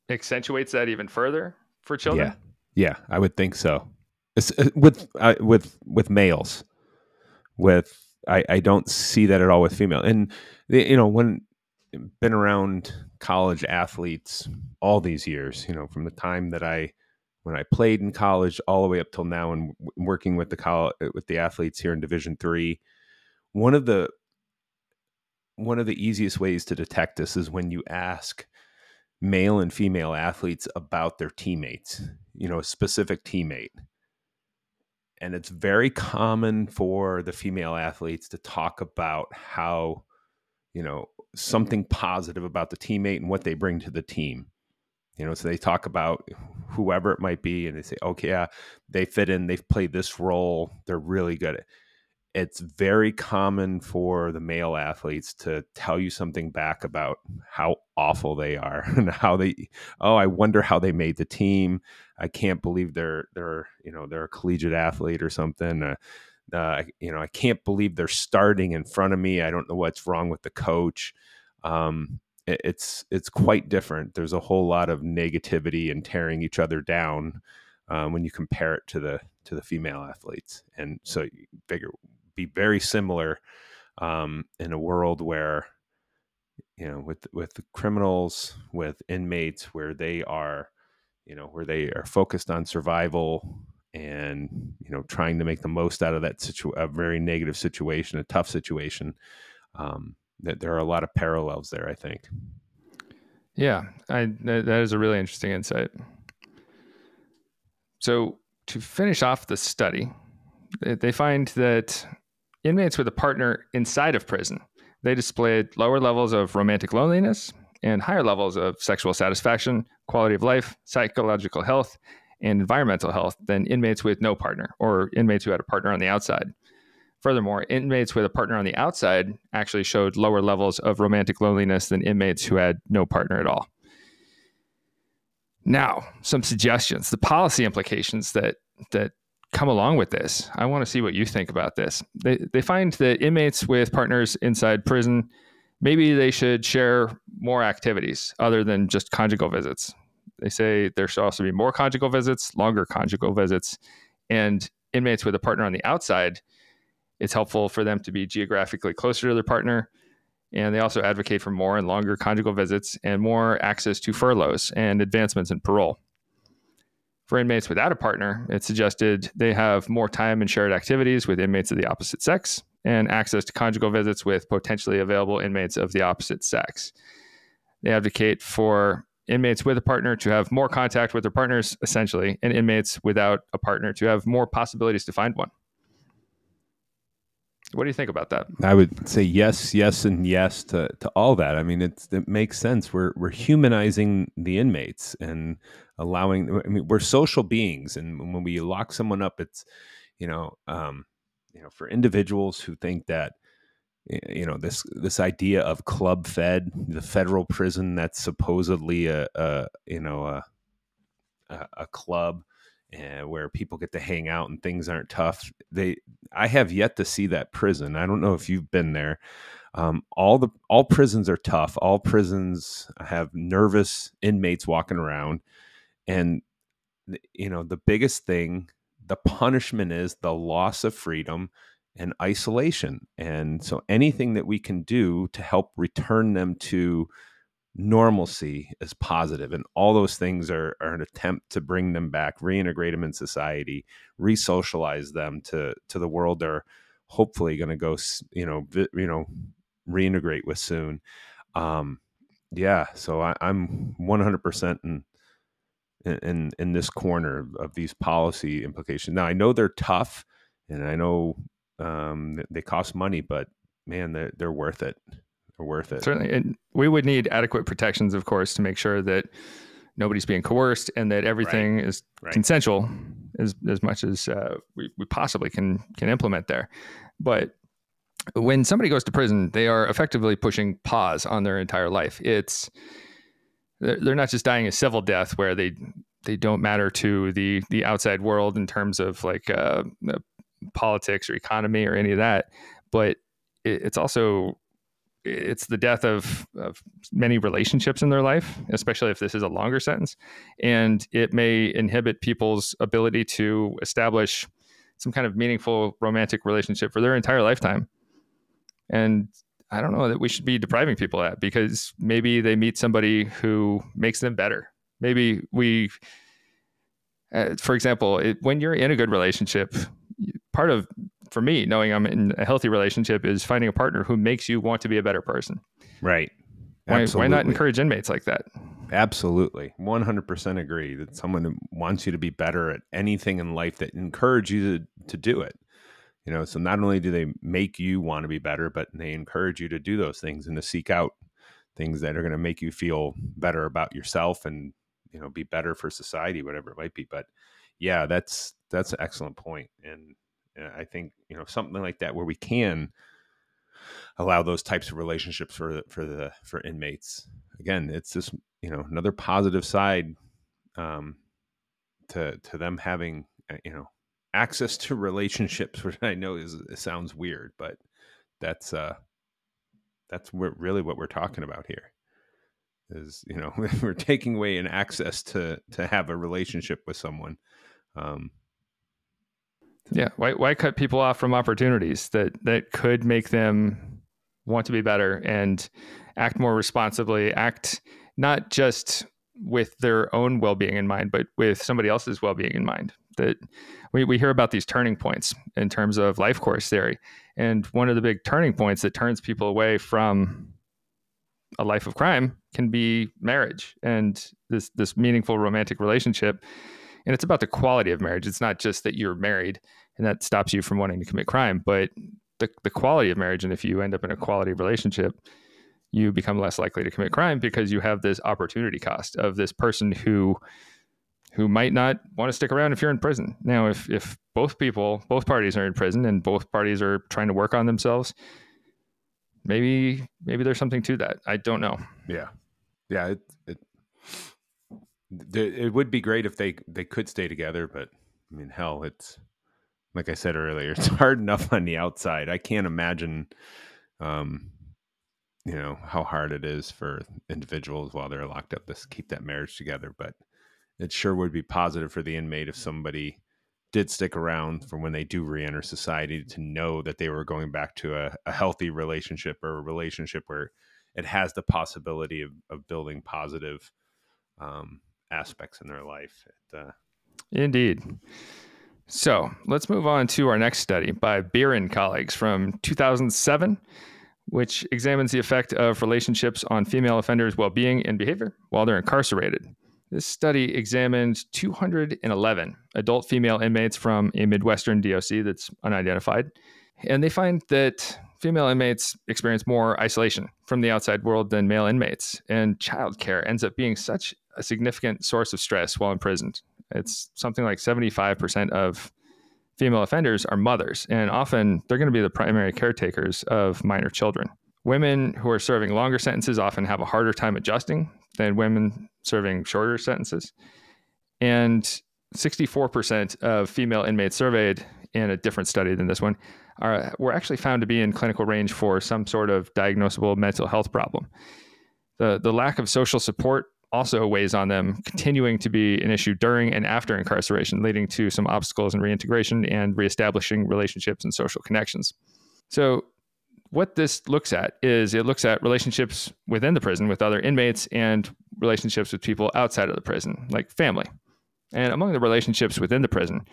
accentuates that even further for children? Yeah, yeah, I would think so. It's, uh, with uh, with with males, with I, I don't see that at all with female. And you know when been around college athletes all these years, you know, from the time that I when I played in college all the way up till now and working with the college, uh, with the athletes here in Division 3. One of the one of the easiest ways to detect this is when you ask male and female athletes about their teammates, you know, a specific teammate. and it's very common for the female athletes to talk about how you know something positive about the teammate and what they bring to the team. You know so they talk about whoever it might be and they say okay yeah they fit in they've played this role they're really good. It's very common for the male athletes to tell you something back about how awful they are and how they oh i wonder how they made the team. I can't believe they're they're you know they're a collegiate athlete or something. Uh, uh, you know i can't believe they're starting in front of me. I don't know what's wrong with the coach. Um, it, it's it's quite different. There's a whole lot of negativity and tearing each other down um, when you compare it to the to the female athletes. And so you figure be very similar um, in a world where you know with with criminals with inmates where they are you know where they are focused on survival and you know trying to make the most out of that situ- a very negative situation a tough situation um, that there are a lot of parallels there i think Yeah, I that, is a really interesting insight. So to finish off the study, they find that inmates with a partner inside of prison they displayed lower levels of romantic loneliness and higher levels of sexual satisfaction, quality of life, psychological health, and environmental health than inmates with no partner or inmates who had a partner on the outside. Furthermore, inmates with a partner on the outside actually showed lower levels of romantic loneliness than inmates who had no partner at all. Now, some suggestions, the policy implications that that come along with this. I want to see what you think about this. They they find that inmates with partners inside prison maybe they should share more activities other than just conjugal visits. They say there should also be more conjugal visits, longer conjugal visits, and inmates with a partner on the outside it's helpful for them to be geographically closer to their partner. And they also advocate for more and longer conjugal visits and more access to furloughs and advancements in parole. For inmates without a partner, it's suggested they have more time and shared activities with inmates of the opposite sex and access to conjugal visits with potentially available inmates of the opposite sex. They advocate for inmates with a partner to have more contact with their partners, essentially, and inmates without a partner to have more possibilities to find one. What do you think about that? I would say yes, yes, and yes to, to all that. I mean, it's, it makes sense. We're we're humanizing the inmates and allowing. I mean, we're social beings, and when we lock someone up, it's you know, um, you know, for individuals who think that you know this this idea of club fed, the federal prison that's supposedly a, a you know a a, club uh, where people get to hang out and things aren't tough. They, I have yet to see that prison. I don't know if you've been there. Um, all the all prisons are tough. All prisons have nervous inmates walking around, and you know the biggest thing, the punishment is the loss of freedom and isolation. And so anything that we can do to help return them to normalcy is positive and all those things are, are an attempt to bring them back reintegrate them in society re-socialize them to to the world they're hopefully going to go you know you know reintegrate with soon um yeah so I, i'm 100% in in in this corner of these policy implications now i know they're tough and i know um they cost money but man they're, they're worth it They're worth it. Certainly. And we would need adequate protections, of course, to make sure that nobody's being coerced and that everything right. is right. consensual as, as much as uh, we, we possibly can, can implement there. But when somebody goes to prison, they are effectively pushing pause on their entire life. It's, they're not just dying a civil death where they, they don't matter to the, the outside world in terms of like uh, politics or economy or any of that, but it's also it's the death of, of many relationships in their life, especially if this is a longer sentence. And it may inhibit people's ability to establish some kind of meaningful romantic relationship for their entire lifetime. And I don't know that we should be depriving people that because maybe they meet somebody who makes them better. Maybe we, uh, for example, it, when you're in a good relationship, part of for me, knowing I'm in a healthy relationship is finding a partner who makes you want to be a better person. Right. Why, why, not encourage inmates like that? Absolutely. 100% agree that someone who wants you to be better at anything in life that encourage you to to do it. You know, so not only do they make you want to be better, but they encourage you to do those things and to seek out things that are going to make you feel better about yourself and you know be better for society, whatever it might be. But yeah, that's that's an excellent point, and I think you know something like that where we can allow those types of relationships for for the for inmates. Again, it's just you know another positive side um, to to them having uh, you know access to relationships, which I know is it sounds weird, but that's uh that's what, really what we're talking about here. Is you know we're taking away an access to to have a relationship with someone. Um, Yeah. Why why cut people off from opportunities that that could make them want to be better and act more responsibly, act not just with their own well-being in mind, but with somebody else's well-being in mind. That we, we hear about these turning points in terms of life course theory. And one of the big turning points that turns people away from a life of crime can be marriage and this this meaningful romantic relationship. And it's about the quality of marriage. It's not just that you're married and that stops you from wanting to commit crime, but the, the quality of marriage. And if you end up in a quality relationship, you become less likely to commit crime because you have this opportunity cost of this person who who might not want to stick around if you're in prison. Now, if if both people, both parties are in prison and both parties are trying to work on themselves, maybe maybe there's something to that. I don't know. Yeah, yeah. It it would be great if they they could stay together, but I mean, hell, it's like I said earlier, it's hard enough on the outside. I can't imagine, um, you know, how hard it is for individuals while they're locked up to keep that marriage together. But it sure would be positive for the inmate if somebody did stick around for when they do reenter society to know that they were going back to a, a healthy relationship or a relationship where it has the possibility of, of building positive um, aspects in their life. It, uh, Indeed. So let's move on to our next study by Beer and colleagues from 2007, which examines the effect of relationships on female offenders' well being and behavior while they're incarcerated. This study examined 211 adult female inmates from a Midwestern DOC that's unidentified. And they find that female inmates experience more isolation from the outside world than male inmates. And childcare ends up being such a significant source of stress while imprisoned. It's something like 75% of female offenders are mothers, and often they're going to be the primary caretakers of minor children. Women who are serving longer sentences often have a harder time adjusting than women serving shorter sentences. And 64% of female inmates surveyed in a different study than this one are, were actually found to be in clinical range for some sort of diagnosable mental health problem. The, the lack of social support also weighs on them, continuing to be an issue during and after incarceration, leading to some obstacles in reintegration and reestablishing relationships and social connections. So, what this looks at is it looks at relationships within the prison with other inmates and relationships with people outside of the prison, like family. And among the relationships within the prison,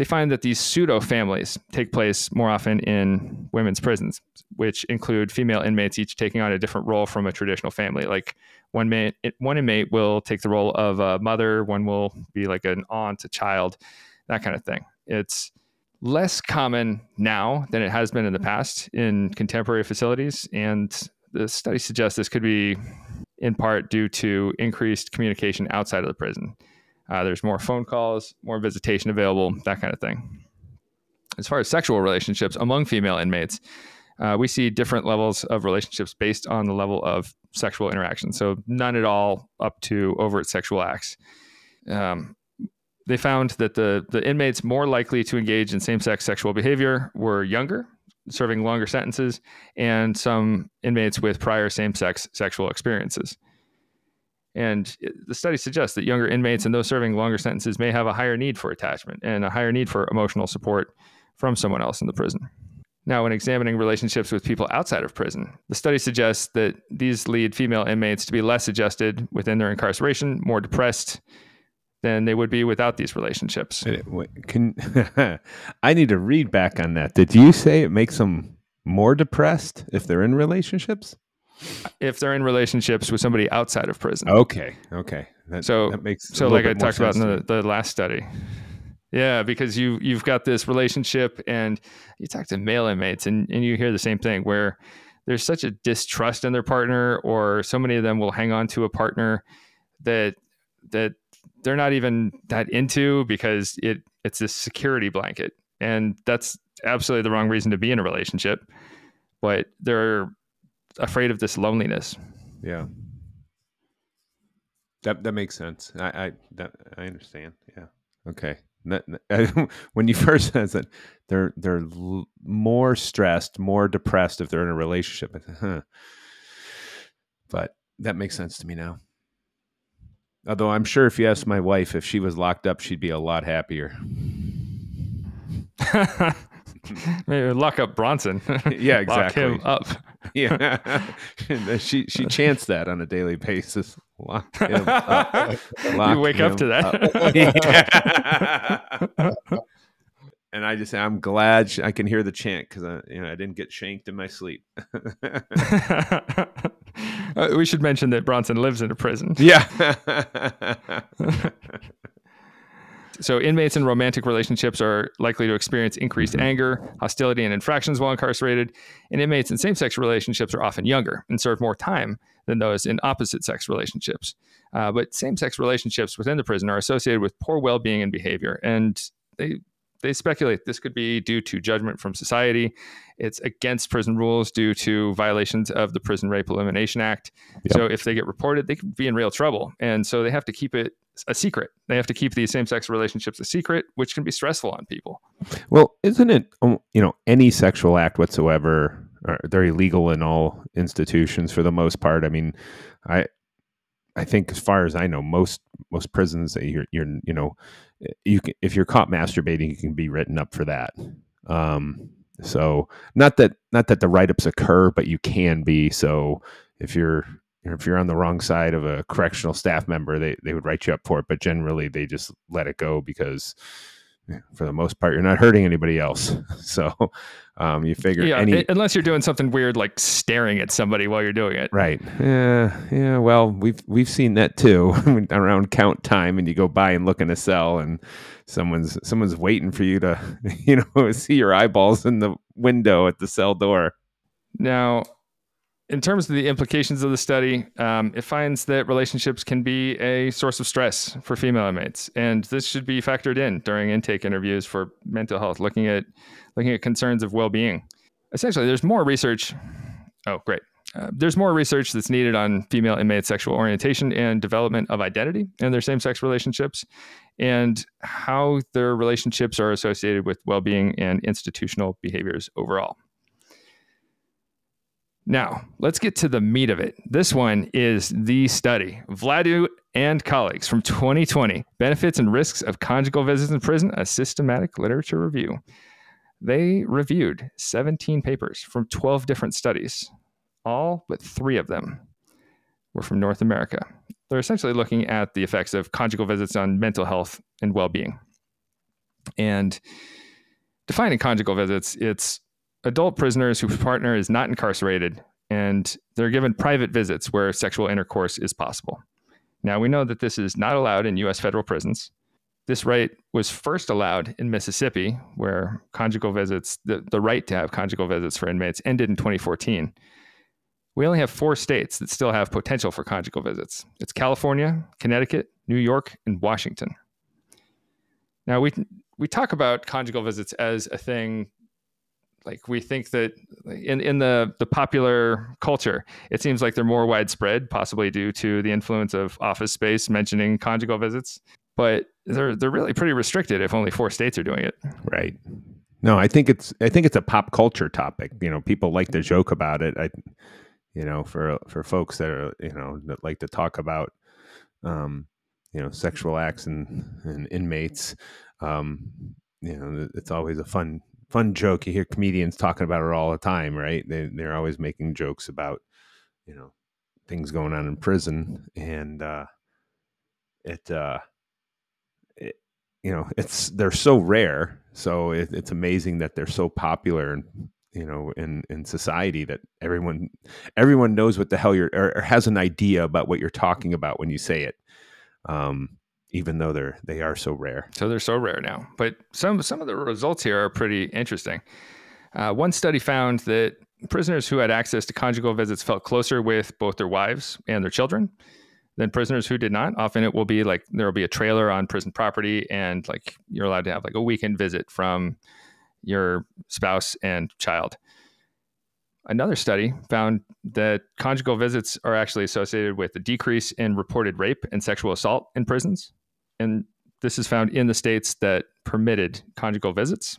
they find that these pseudo families take place more often in women's prisons, which include female inmates each taking on a different role from a traditional family. Like one mate, one inmate will take the role of a mother, one will be like an aunt, a child, that kind of thing. It's less common now than it has been in the mm-hmm. past in contemporary facilities, and the study suggests this could be in part due to increased communication outside of the prison. Uh, there's more phone calls, more visitation available, that kind of thing. As far as sexual relationships among female inmates, uh, we see different levels of relationships based on the level of sexual interaction. So, none at all up to overt sexual acts. Um, they found that the, the inmates more likely to engage in same sex sexual behavior were younger, serving longer sentences, and some inmates with prior same sex sexual experiences. And uh, the study suggests that younger inmates and those serving longer sentences may have a higher need for attachment and a higher need for emotional support from someone else in the prison. Now, when examining relationships with people outside of prison, the study suggests that these lead female inmates to be less adjusted within their incarceration, more depressed than they would be without these relationships. can I need to read back on that? Did you say it makes them more depressed if they're in relationships? If they're in relationships with somebody outside of prison. Okay, okay. That, So- that makes so like I talked about in the, the last study Yeah, because you you've got this relationship, and you talk to male inmates, and and you hear the same thing where there's such a distrust in their partner, or so many of them will hang on to a partner that that they're not even that into because it it's this security blanket, and that's absolutely the wrong reason to be in a relationship. But they're afraid of this loneliness. Yeah. That that makes sense. I I that I understand. Yeah. Okay. That- when you first said that they're they're l- more stressed, more depressed if they're in a relationship. Huh. But that makes sense to me now. Although I'm sure if you asked my wife if she was locked up, she'd be a lot happier. Maybe lock up Bronson. Yeah, exactly. Lock him up. Yeah, she she chants that on a daily basis. Lock him up. Lock you wake up to that. Yeah. and I just say, I'm glad I can hear the chant because I, you know, I didn't get shanked in my sleep. Uh, we should mention that Bronson lives in a prison. yeah. So, inmates in romantic relationships are likely to experience increased anger, hostility, and infractions while incarcerated. And inmates in same sex relationships are often younger and serve more time than those in opposite sex relationships. Uh, but same sex relationships within the prison are associated with poor well being and behavior. And they they speculate this could be due to judgment from society. It's against prison rules due to violations of the Prison Rape Elimination Act. Yep. So if they get reported, they could be in real trouble. And so they have to keep it a secret. They have to keep these same sex relationships a secret, which can be stressful on people. Well, isn't it, um, you know, any sexual act whatsoever, or they're illegal in all institutions for the most part. I mean, I, I think as far as I know, most most prisons, uh, you're, you're you know, you can, if you're caught masturbating, you can be written up for that. Um, so not that not that the write ups occur, but you can be. So if you're if you're on the wrong side of a correctional staff member, they they would write you up for it. But generally, they just let it go because for the most part, you're not hurting anybody else. So um, you figure Yeah, any i- unless you're doing something weird like staring at somebody while you're doing it. Right. Yeah. Yeah. Well, we've we've seen that too around count time, and you go by and look in a cell, and someone's someone's waiting for you to, you know, see your eyeballs in the window at the cell door. Now, in terms of the implications of the study, um, it finds that relationships can be a source of stress for female inmates, and this should be factored in during intake interviews for mental health, looking at looking at concerns of well-being. Essentially, there's more research. Oh, great. Uh, there's more research that's needed on female inmate sexual orientation and development of identity in their same-sex relationships, and how their relationships are associated with well-being and institutional behaviors overall. Now, let's get to the meat of it. This one is the study. Vladu and colleagues from 2020 Benefits and Risks of Conjugal Visits in Prison, a systematic literature review. They reviewed 17 papers from 12 different studies. All but three of them were from North America. They're essentially looking at the effects of conjugal visits on mental health and well being. And defining conjugal visits, it's adult prisoners whose partner is not incarcerated and they're given private visits where sexual intercourse is possible. Now, we know that this is not allowed in U.S. federal prisons. This right was first allowed in Mississippi, where conjugal visits, the, the right to have conjugal visits for inmates, ended in 2014. We only have four states that still have potential for conjugal visits it's California, Connecticut, New York, and Washington. Now, we, we talk about conjugal visits as a thing like we think that in, in the, the popular culture, it seems like they're more widespread, possibly due to the influence of office space mentioning conjugal visits. But they're they're really pretty restricted if only four states are doing it. Right. No, I think it's I think it's a pop culture topic. You know, people like to joke about it. I, you know, for for folks that are you know that like to talk about, um, you know, sexual acts and and inmates. Um, you know, it's always a fun fun joke. You hear comedians talking about it all the time, right? They they're always making jokes about, you know, things going on in prison, and uh, it uh, it, you know, it's they're so rare, so it, it's amazing that they're so popular and you know in in society that everyone everyone knows what the hell you're or, or has an idea about what you're talking about when you say it. Um, even though they're they are so rare. So they're so rare now. But some some of the results here are pretty interesting. Uh, one study found that prisoners who had access to conjugal visits felt closer with both their wives and their children than prisoners who did not. Often it will be like there will be a trailer on prison property, and like you're allowed to have like a weekend visit from your spouse and child. Another study found that conjugal visits are actually associated with a decrease in reported rape and sexual assault in prisons. And this is found in the states that permitted conjugal visits.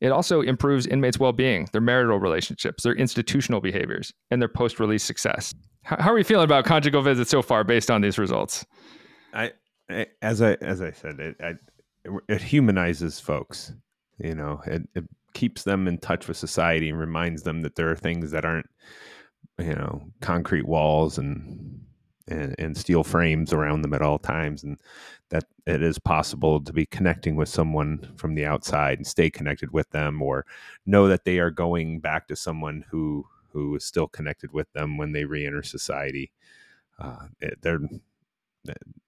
It also improves inmates' well being, their marital relationships, their institutional behaviors, and their post release success. How, are you feeling about conjugal visits so far based on these results? I, I as I as I said, it I, it humanizes folks. You know, it, it keeps them in touch with society and reminds them that there are things that aren't, you know, concrete walls and and, and steel frames around them at all times, and that it is possible to be connecting with someone from the outside and stay connected with them, or know that they are going back to someone who who is still connected with them when they reenter society. Uh, they're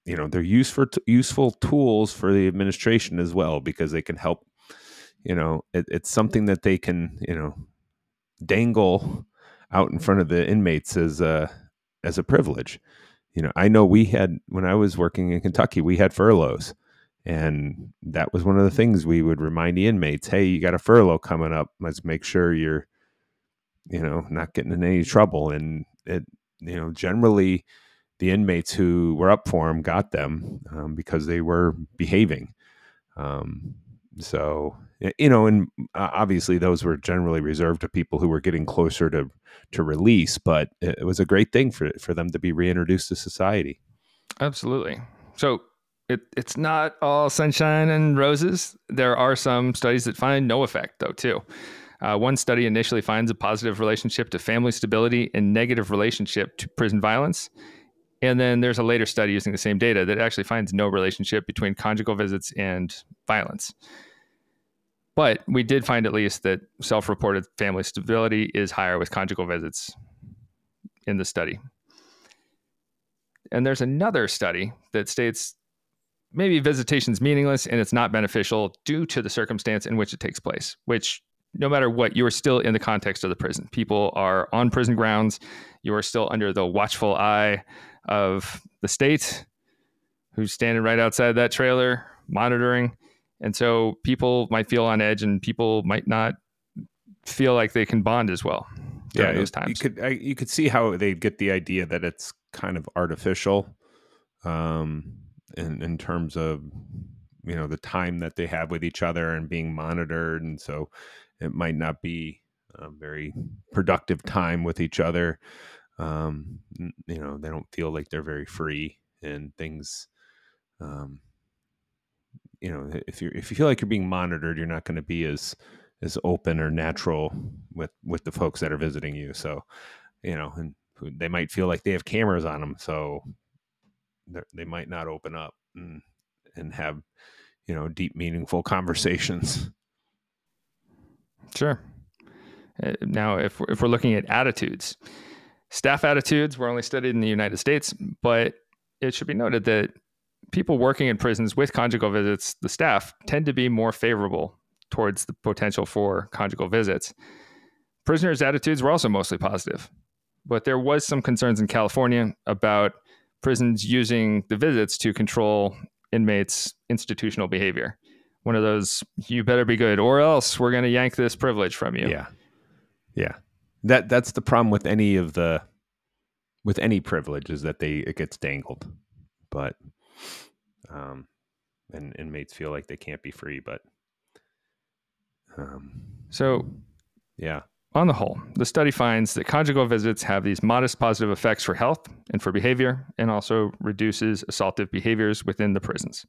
you know they're useful useful tools for the administration as well because they can help you know it, it's something that they can you know dangle out in front of the inmates as a as a privilege you know i know we had when i was working in kentucky we had furloughs. And that was one of the things we would remind the inmates hey you got a furlough coming up. Let's make sure you're you know not getting in any trouble. And it you know generally the inmates who were up for them got them um, because they were behaving. Um, so you know, and uh, obviously those were generally reserved to people who were getting closer to to release. But it was a great thing for for them to be reintroduced to society. Absolutely. So it, it's not all sunshine and roses. There are some studies that find no effect, though, too. Uh, one study initially finds a positive relationship to family stability and negative relationship to prison violence. And then there's a later study using the same data that actually finds no relationship between conjugal visits and violence. But we did find at least that self reported family stability is higher with conjugal visits in the study. And there's another study that states maybe visitation is meaningless and it's not beneficial due to the circumstance in which it takes place, which no matter what, you are still in the context of the prison. People are on prison grounds. You are still under the watchful eye of the state who's standing right outside that trailer monitoring. And so people might feel on edge and people might not feel like they can bond as well during yeah, those times. You could I, you could see how they get the idea that it's kind of artificial um, in in terms of you know the time that they have with each other and being monitored and so it might not be a very productive time with each other um, you know they don't feel like they're very free and things um, you know if you if you feel like you're being monitored you're not going to be as as open or natural with with the folks that are visiting you so you know and they might feel like they have cameras on them so they might not open up and and have you know deep meaningful conversations. Sure. Uh, now if if we're looking at attitudes Staff attitudes were only studied in the United States, but it should be noted that people working in prisons with conjugal visits, the staff tend to be more favorable towards the potential for conjugal visits. Prisoners' attitudes were also mostly positive, but there was some concerns in California about prisons using the visits to control inmates' institutional behavior. One of those, you better be good, or else we're going to yank this privilege from you. Yeah. Yeah that that's the problem with any of the with any privilege is that they it gets dangled but um and inmates feel like they can't be free but um so yeah. on the whole the study finds that conjugal visits have these modest positive effects for health and for behavior and also reduces assaultive behaviors within the prisons.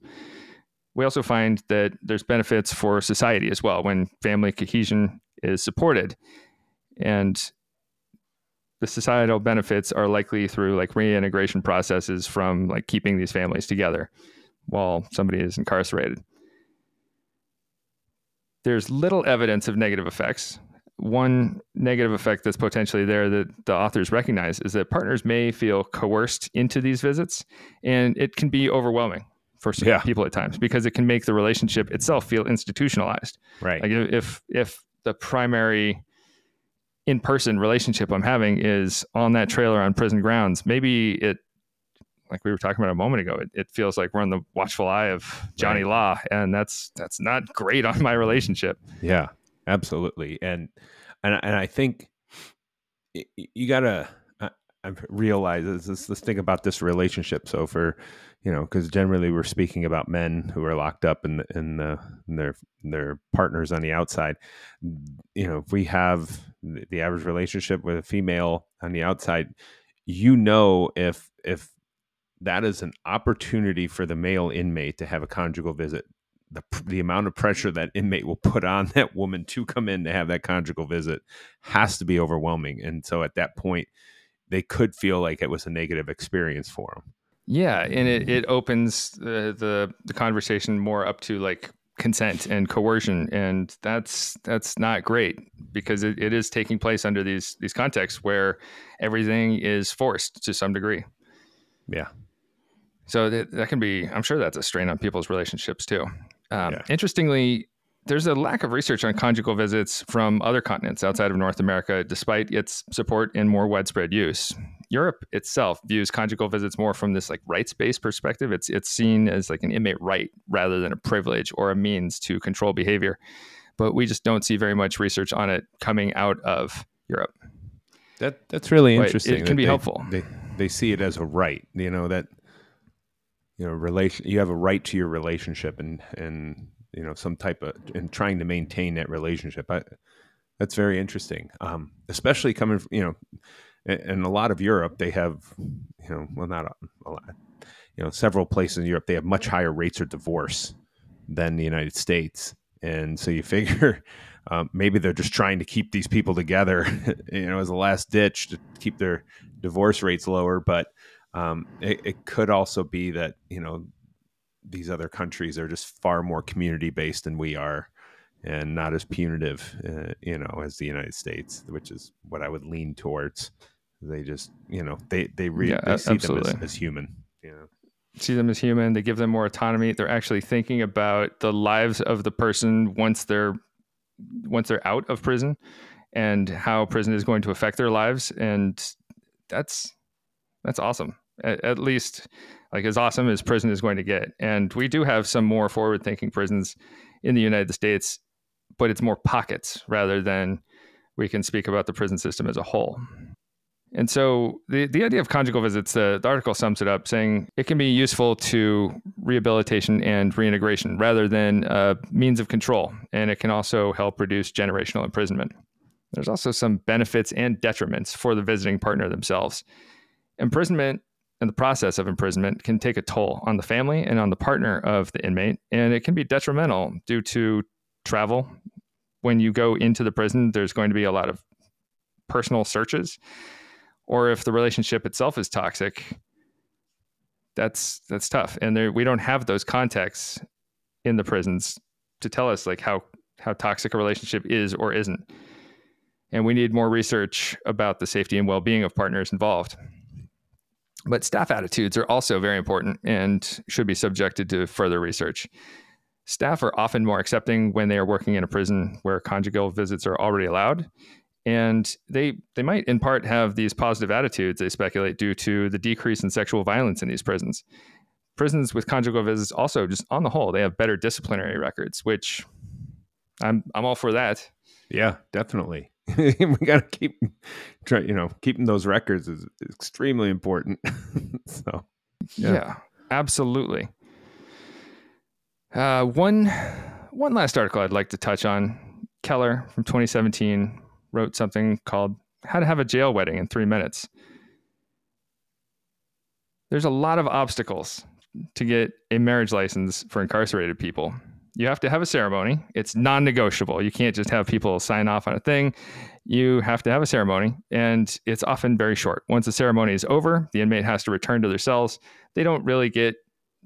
We also find that there's benefits for society as well when family cohesion is supported. And the societal benefits are likely through like reintegration processes from like keeping these families together while somebody is incarcerated there's little evidence of negative effects one negative effect that's potentially there that the authors recognize is that partners may feel coerced into these visits, and it can be overwhelming for some Yeah. people at times because it can make the relationship itself feel institutionalized. Right. Like if if the primary in-person relationship I'm having is on that trailer on prison grounds, maybe it like we were talking about a moment ago, it, it feels like we're on the watchful eye of Johnny Law, and that's that's not great on my relationship. Yeah, absolutely. And and and I think you gotta I, I realize this, this thing about this relationship. So for you know, because generally we're speaking about men who are locked up and and the and their their partners on the outside. You know, if we have the the average relationship with a female on the outside, you know if if that is an opportunity for the male inmate to have a conjugal visit the, the amount of pressure that inmate will put on that woman to come in to have that conjugal visit has to be overwhelming and so at that point they could feel like it was a negative experience for them Yeah, and it, it opens the, the the conversation more up to like consent and coercion, and that's that's not great because it, it is taking place under these these contexts where everything is forced to some degree. yeah So that, that can be, I'm sure that's a strain on people's relationships too. Um, Yeah. Interestingly, there's a lack of research on conjugal visits from other continents outside of North America, despite its support and more widespread use. Europe itself views conjugal visits more from this like rights-based perspective. It's it's seen as like an inmate right rather than a privilege or a means to control behavior. But we just don't see very much research on it coming out of Europe. that that's really But it can be they- helpful. they they see it as a right you know that you know relation you have a right to your relationship and and you know some type of and trying to maintain that relationship. I, that's very interesting um especially coming from, you know in, a lot of europe they have you know well not a, a lot you know several places in europe they have much higher rates of divorce than the united states. And so you figure um, maybe they're just trying to keep these people together you know as a last ditch to keep their divorce rates lower. But um, it, it could also be that you know these other countries are just far more community based than we are and not as punitive uh, you know as the united states which is what i would lean towards they just you know they they, re- Yeah, they see them as, as human you know see them as human. They give them more autonomy. They're actually thinking about the lives of the person once they're once they're out of prison and how prison is going to affect their lives. And that's that's awesome. At, at least like as awesome as prison is going to get. And we do have some more forward thinking prisons in the United States, but it's more pockets rather than we can speak about the prison system as a whole. And so the, the idea of conjugal visits, the, the article sums it up saying it can be useful to rehabilitation and reintegration rather than a means of control. And it can also help reduce generational imprisonment. There's also some benefits and detriments for the visiting partner themselves. Imprisonment and the process of imprisonment can take a toll on the family and on the partner of the inmate, and it can be detrimental due to travel. When you go into the prison, there's going to be a lot of personal searches or if the relationship itself is toxic that's that's tough. And there we don't have those contexts in the prisons to tell us like how how toxic a relationship is or isn't. And we need more research about the safety and well-being of partners involved but staff attitudes are also very important and should be subjected to further research. Staff are often more accepting when they are working in a prison where conjugal visits are already allowed and they they might in part have these positive attitudes they speculate due to the decrease in sexual violence in these prisons. Prisons with conjugal visits also just on the whole they have better disciplinary records which i'm i'm all for that. Yeah definitely we got to keep try you know keeping those records is extremely important. So yeah, Yeah. absolutely. Uh, one one last article i'd like to touch on. Keller from 2017 wrote something called how to have a jail wedding in three minutes. There's a lot of obstacles to get a marriage license for incarcerated people you have to have a ceremony. It's non-negotiable. You can't just have people sign off on a thing. You have to have a ceremony and it's often very short. Once the ceremony is over the inmate has to return to their cells. They don't really get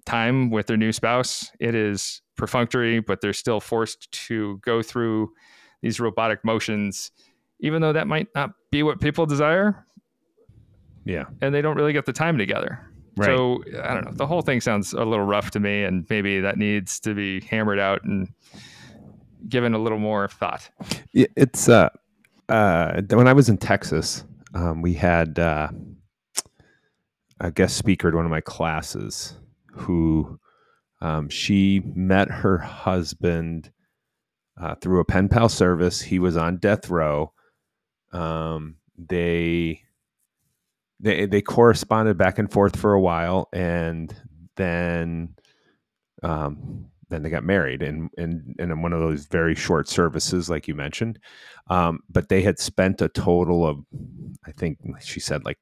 time with their new spouse. It is perfunctory but they're still forced to go through these robotic motions, even though that might not be what people desire, Yeah. and they don't really get the time together. Right. So I don't know. The whole thing sounds a little rough to me, and maybe that needs to be hammered out and given a little more thought. It's uh, uh, when I was in Texas, um, we had uh, a guest speaker at one of my classes who um, she met her husband uh, through a pen pal service. He was on death row. Um, they they they corresponded back and forth for a while, and then um, then they got married in in in one of those very short services, like you mentioned. Um, but they had spent a total of, I think she said like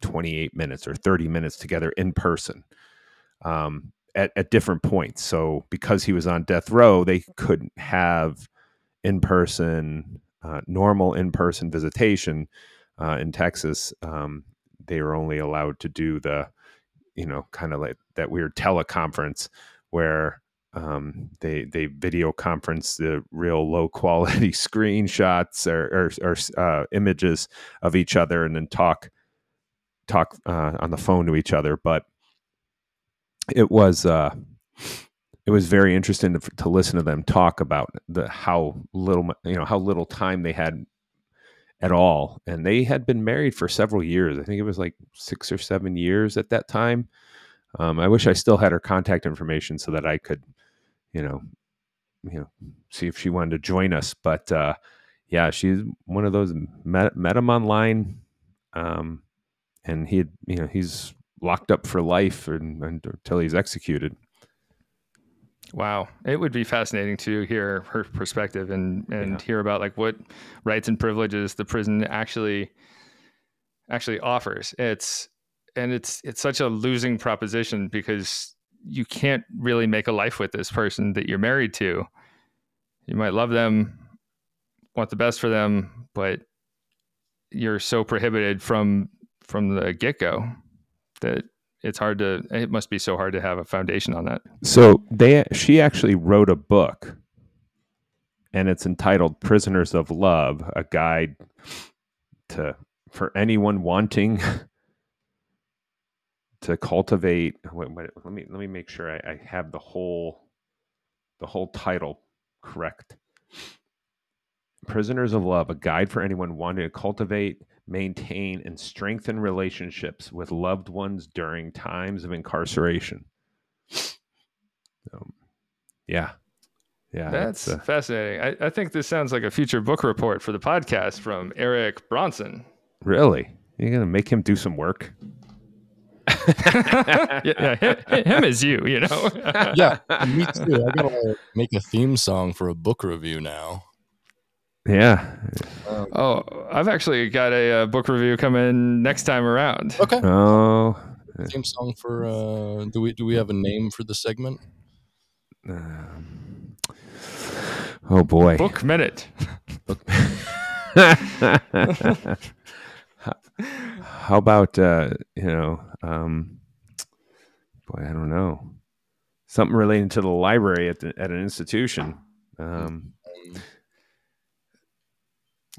28 minutes or 30 minutes together in person um, at, at different points. So because he was on death row, they couldn't have in person, uh, normal in person visitation uh, in Texas. Um, they were only allowed to do the, you know, kind of like that weird teleconference where um, they they video conference the real low quality screenshots or, or, or uh, images of each other and then talk talk uh, on the phone to each other. But it was uh, it was very interesting to, to listen to them talk about the how little you know how little time they had at all, and they had been married for several years. I think it was like six or seven years at that time. Um, I wish I still had her contact information so that I could, you know, you know, see if she wanted to join us. But uh, yeah, she's one of those met, met him online, um, and he, had, you know, he's locked up for life and, and, until he's executed. Wow, it would be fascinating to hear her perspective and and Yeah. hear about like what rights and privileges the prison actually actually offers. It's and it's it's such a losing proposition because you can't really make a life with this person that you're married to. You might love them, want the best for them, but you're so prohibited from from the get go that it's hard to. It must be so hard to have a foundation on that. So they she actually wrote a book and it's entitled Prisoners of Love, a guide to for anyone wanting to cultivate wait, wait, let me let me make sure I, I have the whole the whole title correct. Prisoners of Love, a guide for anyone wanting to cultivate, maintain, and strengthen relationships with loved ones during times of incarceration. Um, yeah. Yeah. That's it's, uh, fascinating. I, I think this sounds like a future book report for the podcast from Eric Bronson. really? You're going to make him do some work? yeah, yeah, him, him is you, you know. yeah, me too. I gotta make a theme song for a book review now. Yeah. oh, I've actually got a, uh book review coming next time around. Okay, Oh. theme song for. uh Do we do we have a name for the segment? um, oh boy. Book minute. Book. How about uh, you know, um, boy, I don't know, something relating to the library at the, at an institution. Um,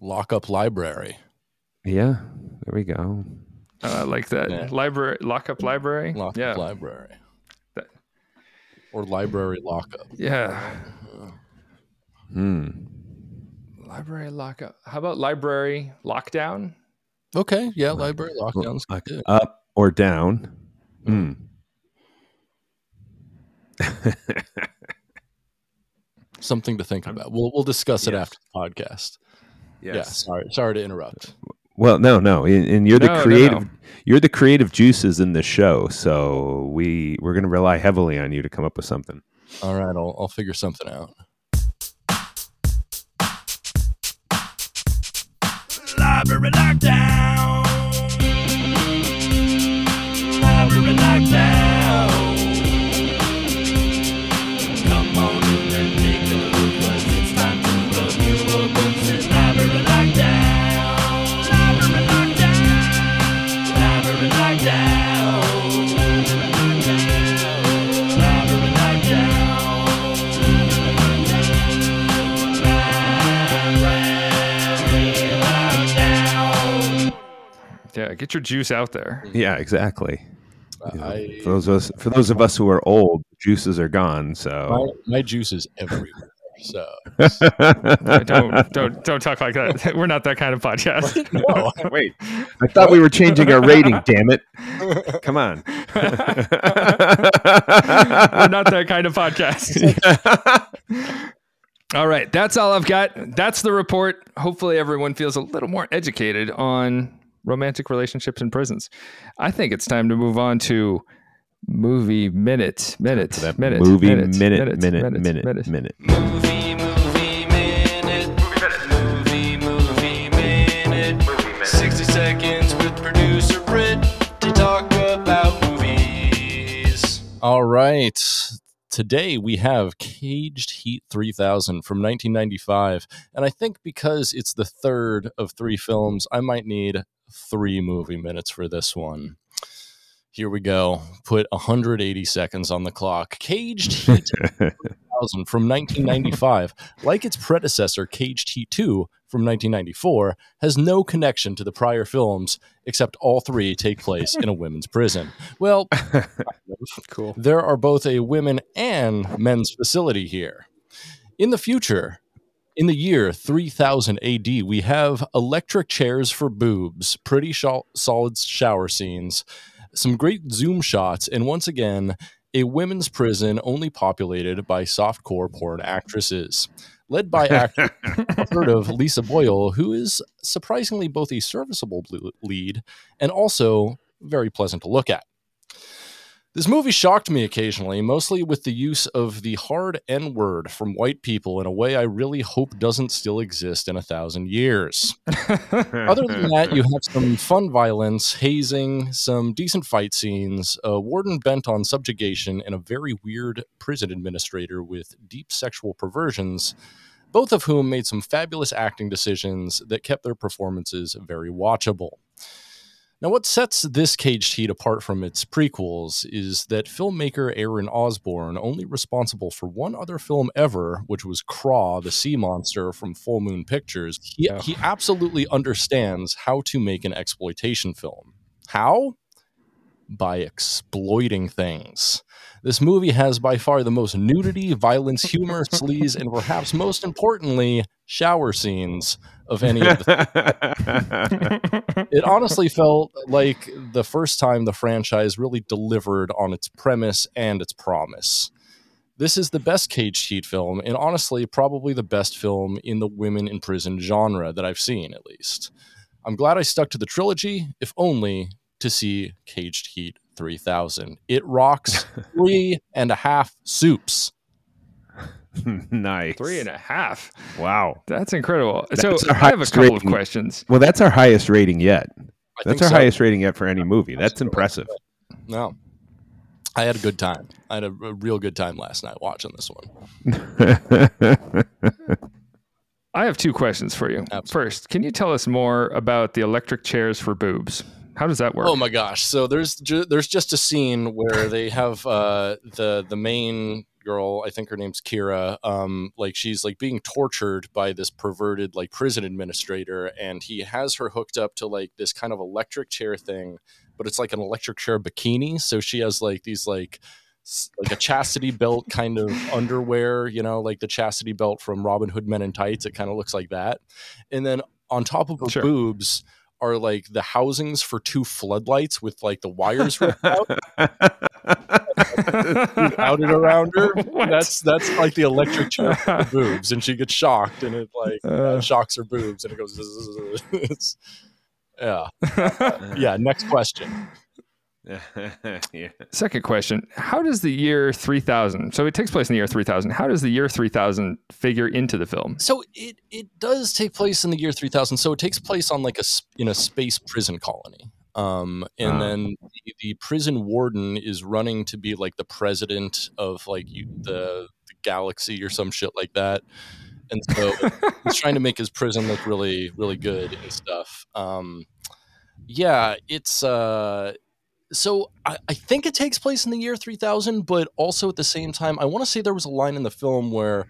Lock up library. yeah, there we go. Uh, I like that Yeah. library lockup library. Lock yeah, library. That- Or library lockup. yeah. Hmm. Library lockup. How about library lockdown? Okay, yeah, library lockdowns. Like good. up or down. Hmm. Something to think about. We'll we'll discuss it Yes. after the podcast. Yeah, yes. sorry, sorry to interrupt. Well, no, no, and, and you're No, the creative. no. You're the creative juices in this show, so we we're going to rely heavily on you to come up with something. All right, I'll I'll figure something out. Library lockdown. Yeah, get your juice out there. Yeah, exactly. You know, I, for those of us, for those of us who are old, juices are gone. my, So my juice is everywhere. So don't don't don't talk like that. We're not that kind of podcast. no, wait, I thought we were changing our rating. Damn it! Come on. We're not that kind of podcast. all right, that's all I've got. That's the report. Hopefully, everyone feels a little more educated on romantic relationships in prisons. I think it's time to move on to movie minute, minute, that minute, movie minute, minute, minute, minute, minute. Movie, movie minute. Movie, movie minute. 60 seconds with producer Britt to talk about movies. All right. Today we have Caged Heat 3000 from 1995. And I think because it's the third of three films, I might need three movie minutes for this one. Here we go. Put 180 seconds on the clock. Caged Heat 3000 from 1995, like its predecessor, Caged Heat 2 from 1994, has no connection to the prior films, except all three take place in a women's prison. Well, Cool. there are both a women and men's facility here. In the future, in the year 3000 AD, we have electric chairs for boobs, pretty sho- solid shower scenes, some great zoom shots, and once again, a women's prison only populated by softcore porn actresses. Led by actress heard of Lisa Boyle, who is surprisingly both a serviceable lead and also very pleasant to look at. This movie shocked me occasionally, mostly with the use of the hard N word from white people in a way I really hope doesn't still exist in a thousand years. Other than that, you have some fun violence, hazing, some decent fight scenes, a warden bent on subjugation, and a very weird prison administrator with deep sexual perversions, both of whom made some fabulous acting decisions that kept their performances very watchable. Now, what sets this Caged Heat apart from its prequels is that filmmaker Aaron Osborne, only responsible for one other film ever, which was Craw, the sea monster from Full Moon Pictures, he, Oh. he absolutely understands how to make an exploitation film. How? By exploiting things. This movie has by far the most nudity, violence, humor, sleaze, and perhaps most importantly, shower scenes of any of the it honestly felt like the first time the franchise really delivered on its premise and its promise. This is the best Caged Heat film, and honestly, probably the best film in the women in prison genre that I've seen, at least. I'm glad I stuck to the trilogy, if only to see Caged Heat 3000. It rocks three and a half soups. nice. Three and a half. Wow. That's incredible. That's so our I have a highest couple of questions. Well, that's our highest rating yet. I That's our so. highest rating yet for any movie. That's impressive. No. I had a good time. I had a, a real good time last night watching this one. I have two questions for you. Absolutely. First, can you tell us more about the electric chairs for boobs? How does that work? Oh my gosh! So there's ju- there's just a scene where they have uh, the the main girl, I think her name's Kira, um, like she's like being tortured by this perverted like prison administrator, and he has her hooked up to like this kind of electric chair thing, but it's like an electric chair bikini. So she has like these like like a chastity belt kind of underwear, you know, like the chastity belt from Robin Hood Men in Tights. It kind of looks like that, and then on top of her Sure. boobs are like the housings for two floodlights with like the wires ripped out, outed around her. What? That's that's like the electric chair the boobs, and she gets shocked, and it like uh, Uh. shocks her boobs, and it goes. Yeah, yeah. Next question. yeah. Second question How does the year 3000, so it takes place in the year 3000, how does the year 3000 figure into the film? So it it does take place in the year 3000. So it takes place on like a s- in a space prison colony. Um, and Ah. then the, the prison warden is running to be like the president of like you, the, the galaxy or some shit like that. And so he's trying to make his prison look really, really good and stuff. Um, yeah, it's uh, so I, I think it takes place in the year 3000, but also at the same time, I want to say there was a line in the film where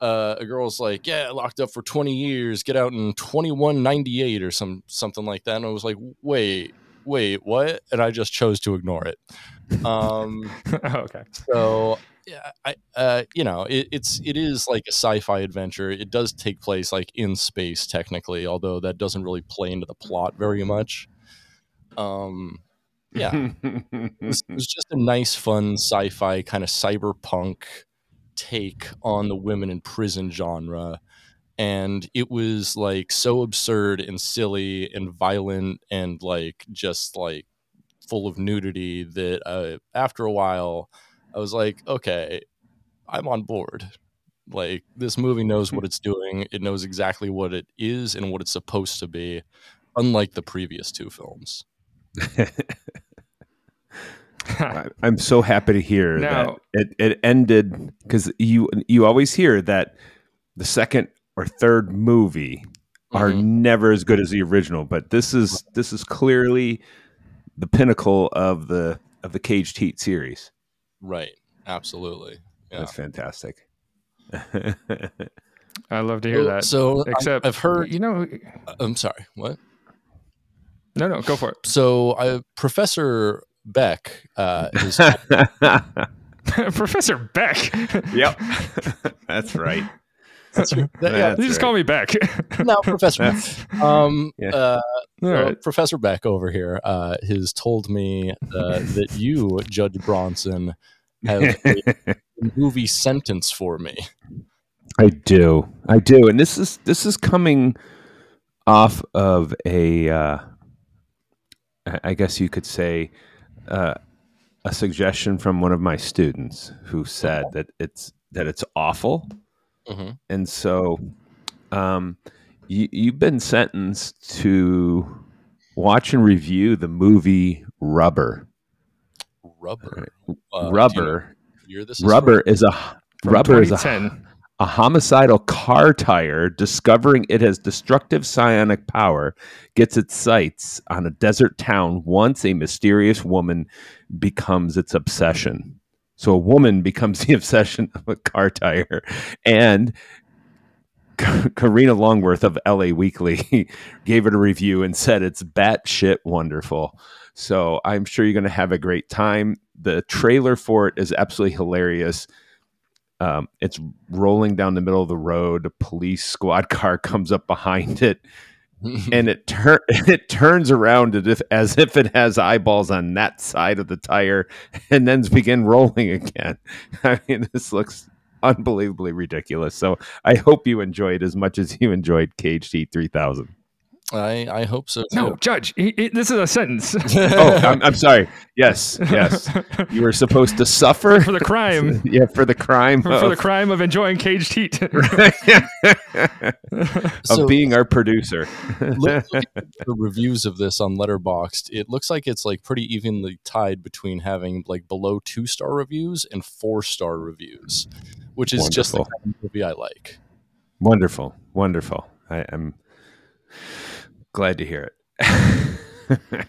uh, a girl's like, "Yeah, locked up for 20 years, get out in 2198 or some something like that," and I was like, "Wait, wait, what?" And I just chose to ignore it. Um, okay. so yeah, I uh, you know, it, it's it is like a sci-fi adventure. It does take place like in space technically, although that doesn't really play into the plot very much. Um, yeah, it was, it was just a nice, fun sci-fi kind of cyberpunk take on the women in prison genre. And it was like so absurd and silly and violent and like just like full of nudity that uh, after a while I was like, okay, I'm on board. Like this movie knows what it's doing. It knows exactly what it is and what it's supposed to be, unlike the previous two films. I- I'm so happy to hear Now- that it, it ended because you you always hear that the second or third movie are Mhm. never as good as the original, but this is this is clearly the pinnacle of the of the Caged Heat series. Right. Absolutely. Yeah. That's fantastic. I love to hear that. So Except I've heard. You know, I'm sorry. What? no, no, go for it. So I, Professor Beck uh, is Professor Beck. yep, that's right. that's, yeah, That's you just right. call me Beck. no Professor. Um, Yeah. uh, All Well, right. Professor Beck over here uh, has told me uh, that you, Judge Bronson, have a movie sentence for me. I do. I do. And this is this is coming off of a uh I- I guess you could say uh a suggestion from one of my students who said that it's that it's awful. hmm And so um you you've been sentenced to watch and review the movie Rubber. Rubber. Uh, Rubber. you know this is Rubber is a rubber is a 2010. A homicidal car tire discovering it has destructive psionic power gets its sights on a desert town once a mysterious woman becomes its obsession so a woman becomes the obsession of a car tire and Karina Longworth of LA Weekly gave it a review and said it's batshit wonderful. So I'm sure you're going to have a great time. The trailer for it is absolutely hilarious. Um, it's rolling down the middle of the road. A police squad car comes up behind it, and it tur- it turns around as if, it has eyeballs on that side of the tire, and then begin rolling again. I mean, this looks unbelievably ridiculous. So I hope you enjoyed as much as you enjoyed Caged Heat 3000. I, I hope so too. No, Judge, he, he- this is a sentence Oh, I'm, I'm sorry. Yes, yes. You were supposed to suffer for the crime. yeah, for the crime For of, the crime of enjoying caged heat. of So- being our producer. Look, look at the reviews of this on Letterboxd. It looks like it's like pretty evenly tied between having like below two star reviews and four star reviews, which is just the kind of movie I like. Wonderful, wonderful. I'm glad to hear it.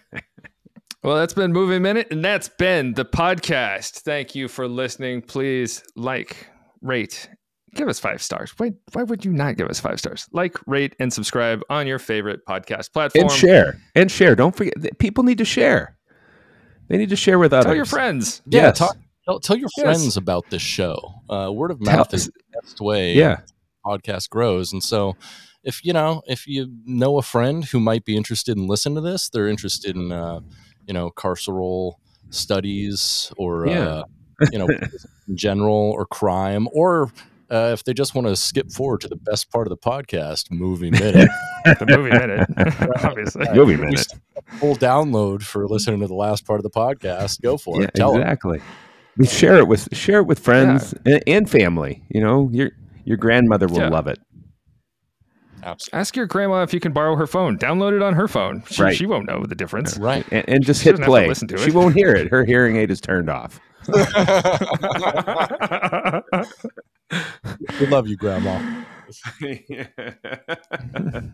Well, that's been Movie Minute, and that's been the podcast. Thank you for listening. Please like, rate, give us five stars. Why, why would you not give us five stars? Like, rate, and subscribe on your favorite podcast platform. and share, and share. Don't forget, people need to share. They need to share with others. Tell your friends. Yeah, Yes. talk, tell, tell your Yes. friends about this show. Uh, word of Tell- mouth is the best way Yeah, podcast grows. And so, if you know, if you know a friend who might be interested in listening to this, they're interested in, uh, you know, carceral studies or, Yeah. uh, you know, general or crime, or uh, if they just want to skip forward to the best part of the podcast, movie minute, The Movie Minute, obviously. movie We minute. full download for listening to the last part of the podcast. Go for Yeah, it. Tell 'em. exactly. We share it with share it with friends and, and family. You know, your your grandmother will Yeah. love it. Absolutely. Ask your grandma if you can borrow her phone. Download it on her phone. She, Right. she won't know the difference. Right. And, and just She hit doesn't to play. listen to it. She won't hear it. Her hearing aid is turned off. We love you, Grandma.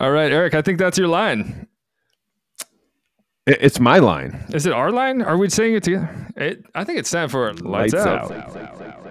All right, Eric, I think that's your line. It's my line. Is it our line? Are we saying it together? It, I think it's time for lights, Lights out. out.